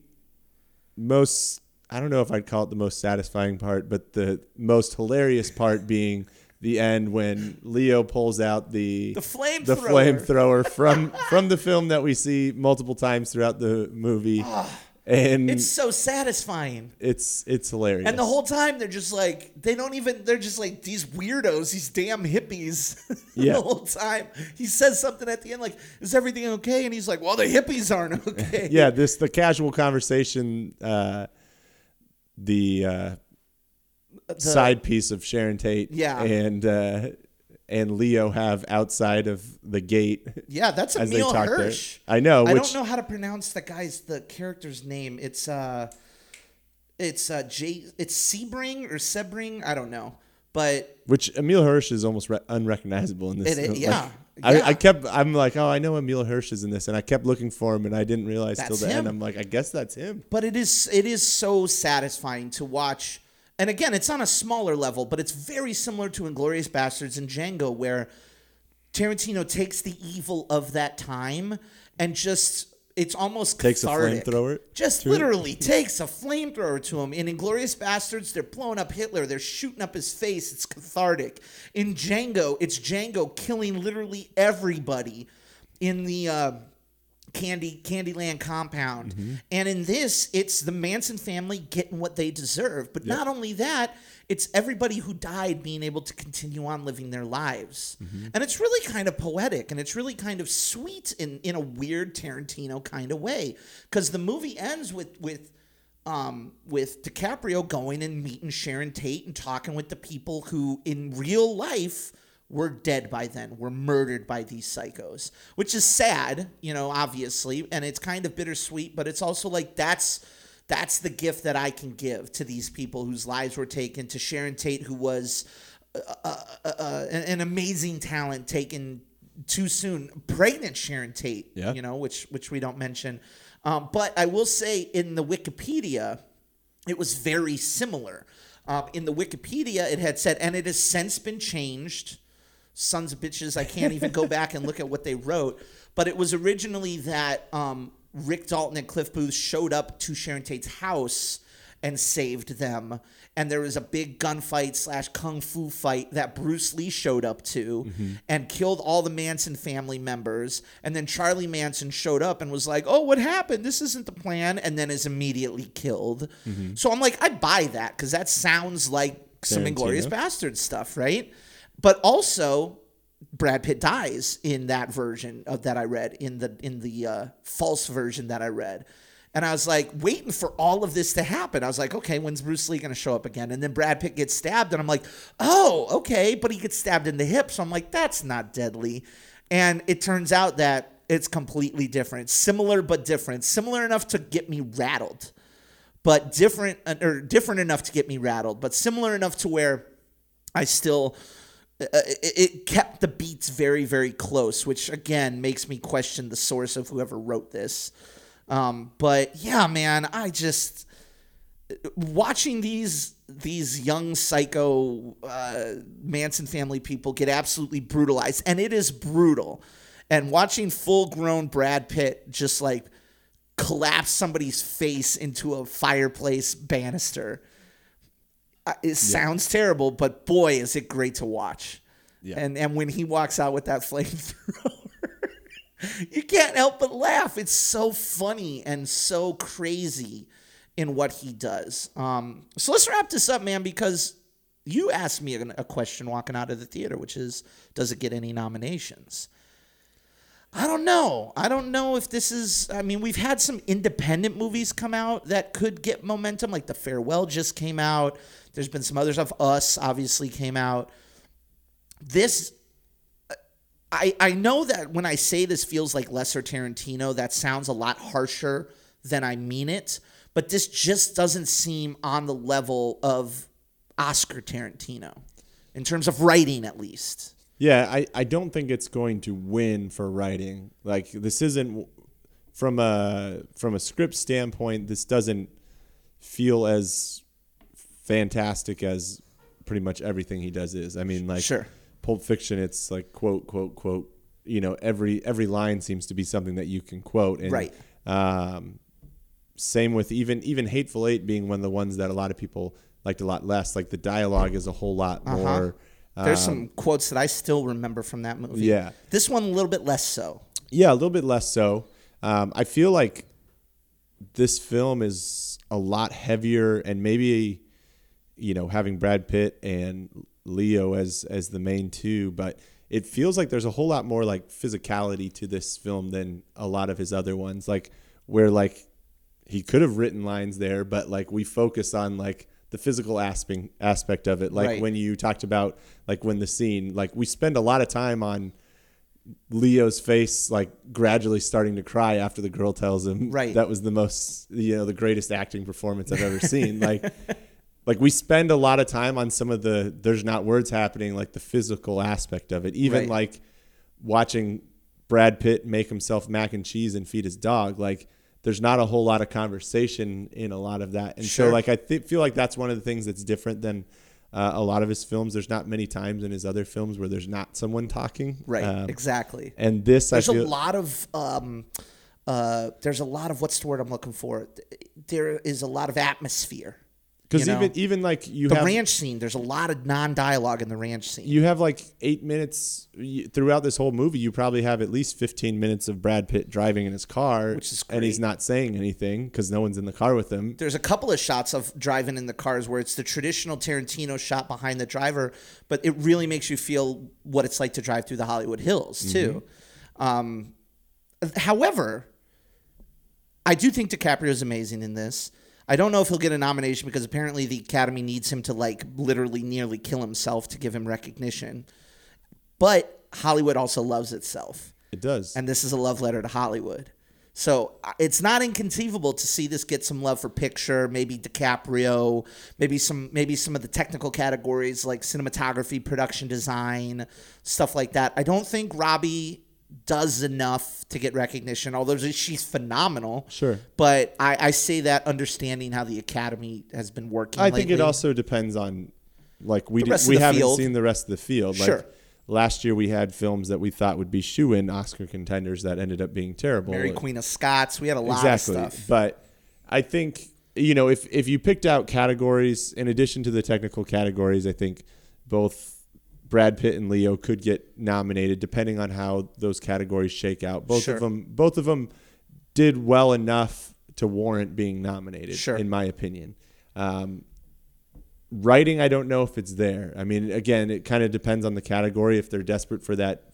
most I don't know if I'd call it the most satisfying part, but the most hilarious part being the end when Leo pulls out the The flamethrower. the flamethrower from from the film that we see multiple times throughout the movie, ah. And It's so satisfying. it's it's hilarious. And the whole time they're just like they don't even they're just like these weirdos, these damn hippies. Yeah. the whole time he says something at the end like, "Is everything okay?" And he's like, "Well, the hippies aren't okay." yeah, this the casual conversation, uh, the, uh, side piece of Sharon Tate, Yeah. and uh, and Leo have outside of the gate. Yeah, that's Emile talk there. Hirsch. I know, I which- don't know how to pronounce the guy's the character's name. It's uh, it's uh, J. It's Sebring or Sebring. I don't know, but Which Emile Hirsch is almost re- unrecognizable in this. It- it- Like, yeah, I, yeah. I kept. I'm like, oh, I know Emile Hirsch is in this, and I kept looking for him, and I didn't realize till That's the end. I'm like, I guess that's him. but it is it is so satisfying to watch. And again, it's on a smaller level, but it's very similar to Inglourious Basterds and Django, where Tarantino takes the evil of that time and just it's almost Takes a flamethrower Just to it? literally takes a flamethrower to him. In Inglourious Basterds, they're blowing up Hitler. They're shooting up his face. It's cathartic. In Django, it's Django killing literally everybody in the uh, Candy Candyland compound. Mm-hmm. And in this, it's the Manson family getting what they deserve. But not only that, it's everybody who died being able to continue on living their lives. Mm-hmm. And it's really kind of poetic and it's really kind of sweet in, in a weird Tarantino kind of way. Because the movie ends with with um, with DiCaprio going and meeting Sharon Tate and talking with the people who in real life were dead by then, were murdered by these psychos, which is sad, you know, obviously, and it's kind of bittersweet, but it's also like that's that's the gift that I can give to these people whose lives were taken, to Sharon Tate, who was uh, uh, uh, an, an amazing talent taken too soon. Pregnant Sharon Tate, Yeah. you know, which which we don't mention. Um, but I will say in the Wikipedia, it was very similar. Um, in the Wikipedia, it had said, and it has since been changed. Sons of bitches, I can't even go back and look at what they wrote. But it was originally that um, Rick Dalton and Cliff Booth showed up to Sharon Tate's house and saved them. And there was a big gunfight slash kung fu fight that Bruce Lee showed up to and killed all the Manson family members. And then Charlie Manson showed up and was like, "Oh, what happened? This isn't the plan," and then is immediately killed. So I'm like, I buy that because that sounds like some Inglourious Basterd stuff, right? But also, Brad Pitt dies in that version of that I read in the in the uh, false version that I read, and I was like waiting for all of this to happen. I was like, okay, when's Bruce Lee going to show up again? And then Brad Pitt gets stabbed, and I'm like, oh, okay, but he gets stabbed in the hip, so I'm like, that's not deadly, and it turns out that it's completely different, similar but different, similar enough to get me rattled, but different or different enough to get me rattled, but similar enough to where I still it, it kept the beats very very close, which again makes me question the source of whoever wrote this. Um, but yeah, man, I just watching these these young psycho uh, Manson family people get absolutely brutalized, and it is brutal. And watching full grown Brad Pitt just like collapse somebody's face into a fireplace banister. It sounds terrible, but boy, is it great to watch. And and when he walks out with that flamethrower, you can't help but laugh. It's so funny and so crazy in what he does. Um, so let's wrap this up, man, because you asked me a, a question walking out of the theater, which is, does it get any nominations? I don't know. I don't know if this is. I mean, we've had some independent movies come out that could get momentum, like The Farewell just came out. There's been some other stuff. Us obviously came out. This, I I know that when I say this feels like lesser Tarantino, that sounds a lot harsher than I mean it. But this just doesn't seem on the level of Oscar Tarantino in terms of writing, at least. Yeah, I, I don't think it's going to win for writing. Like this isn't from a from a script standpoint. This doesn't feel as fantastic as pretty much everything he does is. I mean, like Sure. Pulp Fiction, it's like quote quote quote. You know, every every line seems to be something that you can quote. And, Right. Um, same with even even Hateful Eight being one of the ones that a lot of people liked a lot less. Like the dialogue is a whole lot more. There's some quotes that I still remember from that movie. yeah. This one a little bit less so. Yeah, a little bit less so. Um, I feel like this film is a lot heavier, and maybe you know having Brad Pitt and Leo as as the main two, but it feels like there's a whole lot more like physicality to this film than a lot of his other ones. Like where like he could have written lines there, but like we focus on like the physical aspect aspect of it. Like Right. when you talked about like when the scene, like we spend a lot of time on Leo's face like gradually starting to cry after the girl tells him Right. that was the most you know the greatest acting performance I've ever seen like like we spend a lot of time on some of the there's not words happening like the physical aspect of it even Right. like watching Brad Pitt make himself mac and cheese and feed his dog like there's not a whole lot of conversation in a lot of that and Sure. so like I th- feel like that's one of the things that's different than uh, a lot of his films there's not many times in his other films where there's not someone talking Right. Um, exactly. and this There's I feel a lot of um, uh, there's a lot of what's the word I'm looking for? There is a lot of atmosphere. Because you know? even even like you The have ranch scene. There's a lot of non-dialogue in the ranch scene. you have like eight minutes throughout this whole movie. You probably have at least fifteen minutes of Brad Pitt driving in his car, Which is and he's not saying anything because no one's in the car with him. There's a couple of shots of driving in the cars where it's the traditional Tarantino shot behind the driver, but it really makes you feel what it's like to drive through the Hollywood Hills too. Um, however, I do think DiCaprio is amazing in this. I don't know if he'll get a nomination because apparently the Academy needs him to like literally nearly kill himself to give him recognition. But Hollywood also loves itself It does. and this is a love letter to Hollywood. So uh, it's not inconceivable to see this get some love for picture, maybe DiCaprio, maybe some maybe some of the technical categories like cinematography, production design, stuff like that. I don't think Robbie does enough to get recognition, although she's phenomenal. Sure. But I, I say that understanding how the Academy has been working. I think it also depends on like we did, we haven't field. seen the rest of the field. Sure. Like last year we had films that we thought would be shoe in Oscar contenders that ended up being terrible. Mary Queen of Scots. We had a lot exactly. of stuff. But I think you know if if you picked out categories in addition to the technical categories, I think both Brad Pitt and Leo could get nominated depending on how those categories shake out. Both Sure. of them both of them did well enough to warrant being nominated Sure. in my opinion. Um, writing, I don't know if it's there. I mean, again, it kind of depends on the category. If they're desperate for that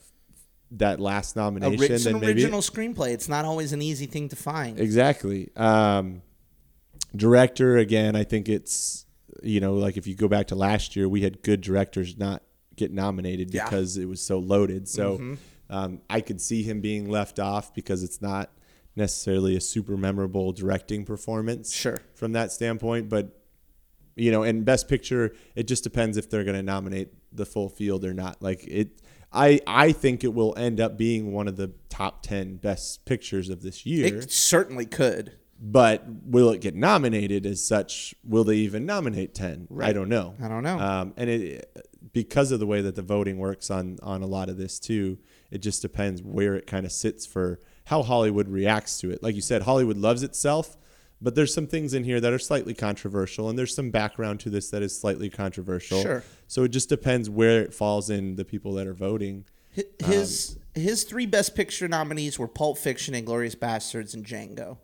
that last nomination, Ori- then maybe original screenplay. It's not always an easy thing to find. Exactly. Um, director again, I think it's you know like if you go back to last year, we had good directors not get nominated Yeah. because it was so loaded. So Mm-hmm. um, I could see him being left off because it's not necessarily a super memorable directing performance. Sure. From that standpoint, but you know, and best picture, it just depends if they're going to nominate the full field or not. Like it, I I think it will end up being one of the top ten best pictures of this year. It certainly could. But will it get nominated as such? Will they even nominate ten? I don't know. I don't know. Um, and it because of the way that the voting works on on a lot of this too, it just depends where it kind of sits for how Hollywood reacts to it. Like you said, Hollywood loves itself, but there's some things in here that are slightly controversial, and there's some background to this that is slightly controversial. Sure. So it just depends where it falls in the people that are voting. Hi- His his three best picture nominees were Pulp Fiction, Inglourious Basterds, and Django.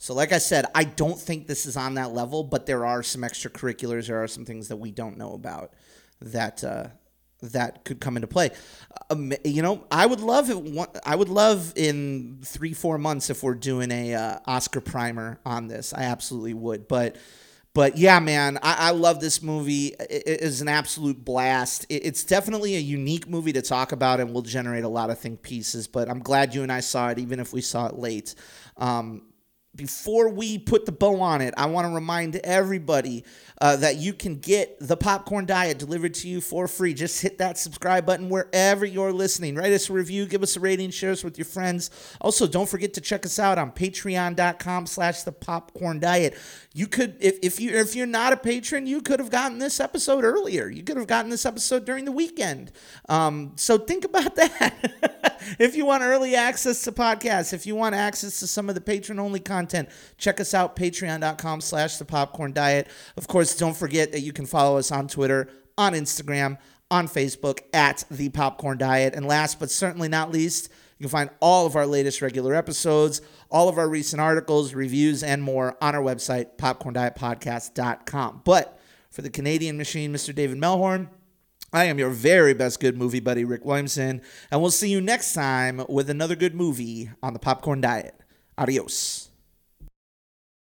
So, like I said, I don't think this is on that level, but there are some extracurriculars. There are some things that we don't know about that uh, that could come into play. Um, you know, I would love it. I would love in three, four months if we're doing a uh, Oscar primer on this. I absolutely would, but. But yeah, man, I, I love this movie. It, it is an absolute blast. It, it's definitely a unique movie to talk about and will generate a lot of think pieces. But I'm glad you and I saw it, even if we saw it late. Um, before we put the bow on it, I want to remind everybody uh, that you can get the popcorn diet delivered to you for free. Just hit that subscribe button wherever you're listening. Write us a review, give us a rating, share us with your friends. Also, don't forget to check us out on patreon.com slash the popcorn diet. You could, if, if you if you're not a patron, you could have gotten this episode earlier. You could have gotten this episode during the weekend. Um, so think about that. if you want early access to podcasts, if you want access to some of the patron only content, check us out, patreon.com slash the popcorn diet. Of course, don't forget that you can follow us on Twitter, on Instagram, on Facebook at the popcorn diet. And last but certainly not least, you can find all of our latest regular episodes, all of our recent articles, reviews, and more on our website, popcorndietpodcast.com. But for the Canadian machine, Mr. David Melhorn, I am your very best good movie buddy, Rick Williamson, and we'll see you next time with another good movie on the Popcorn Diet. Adios.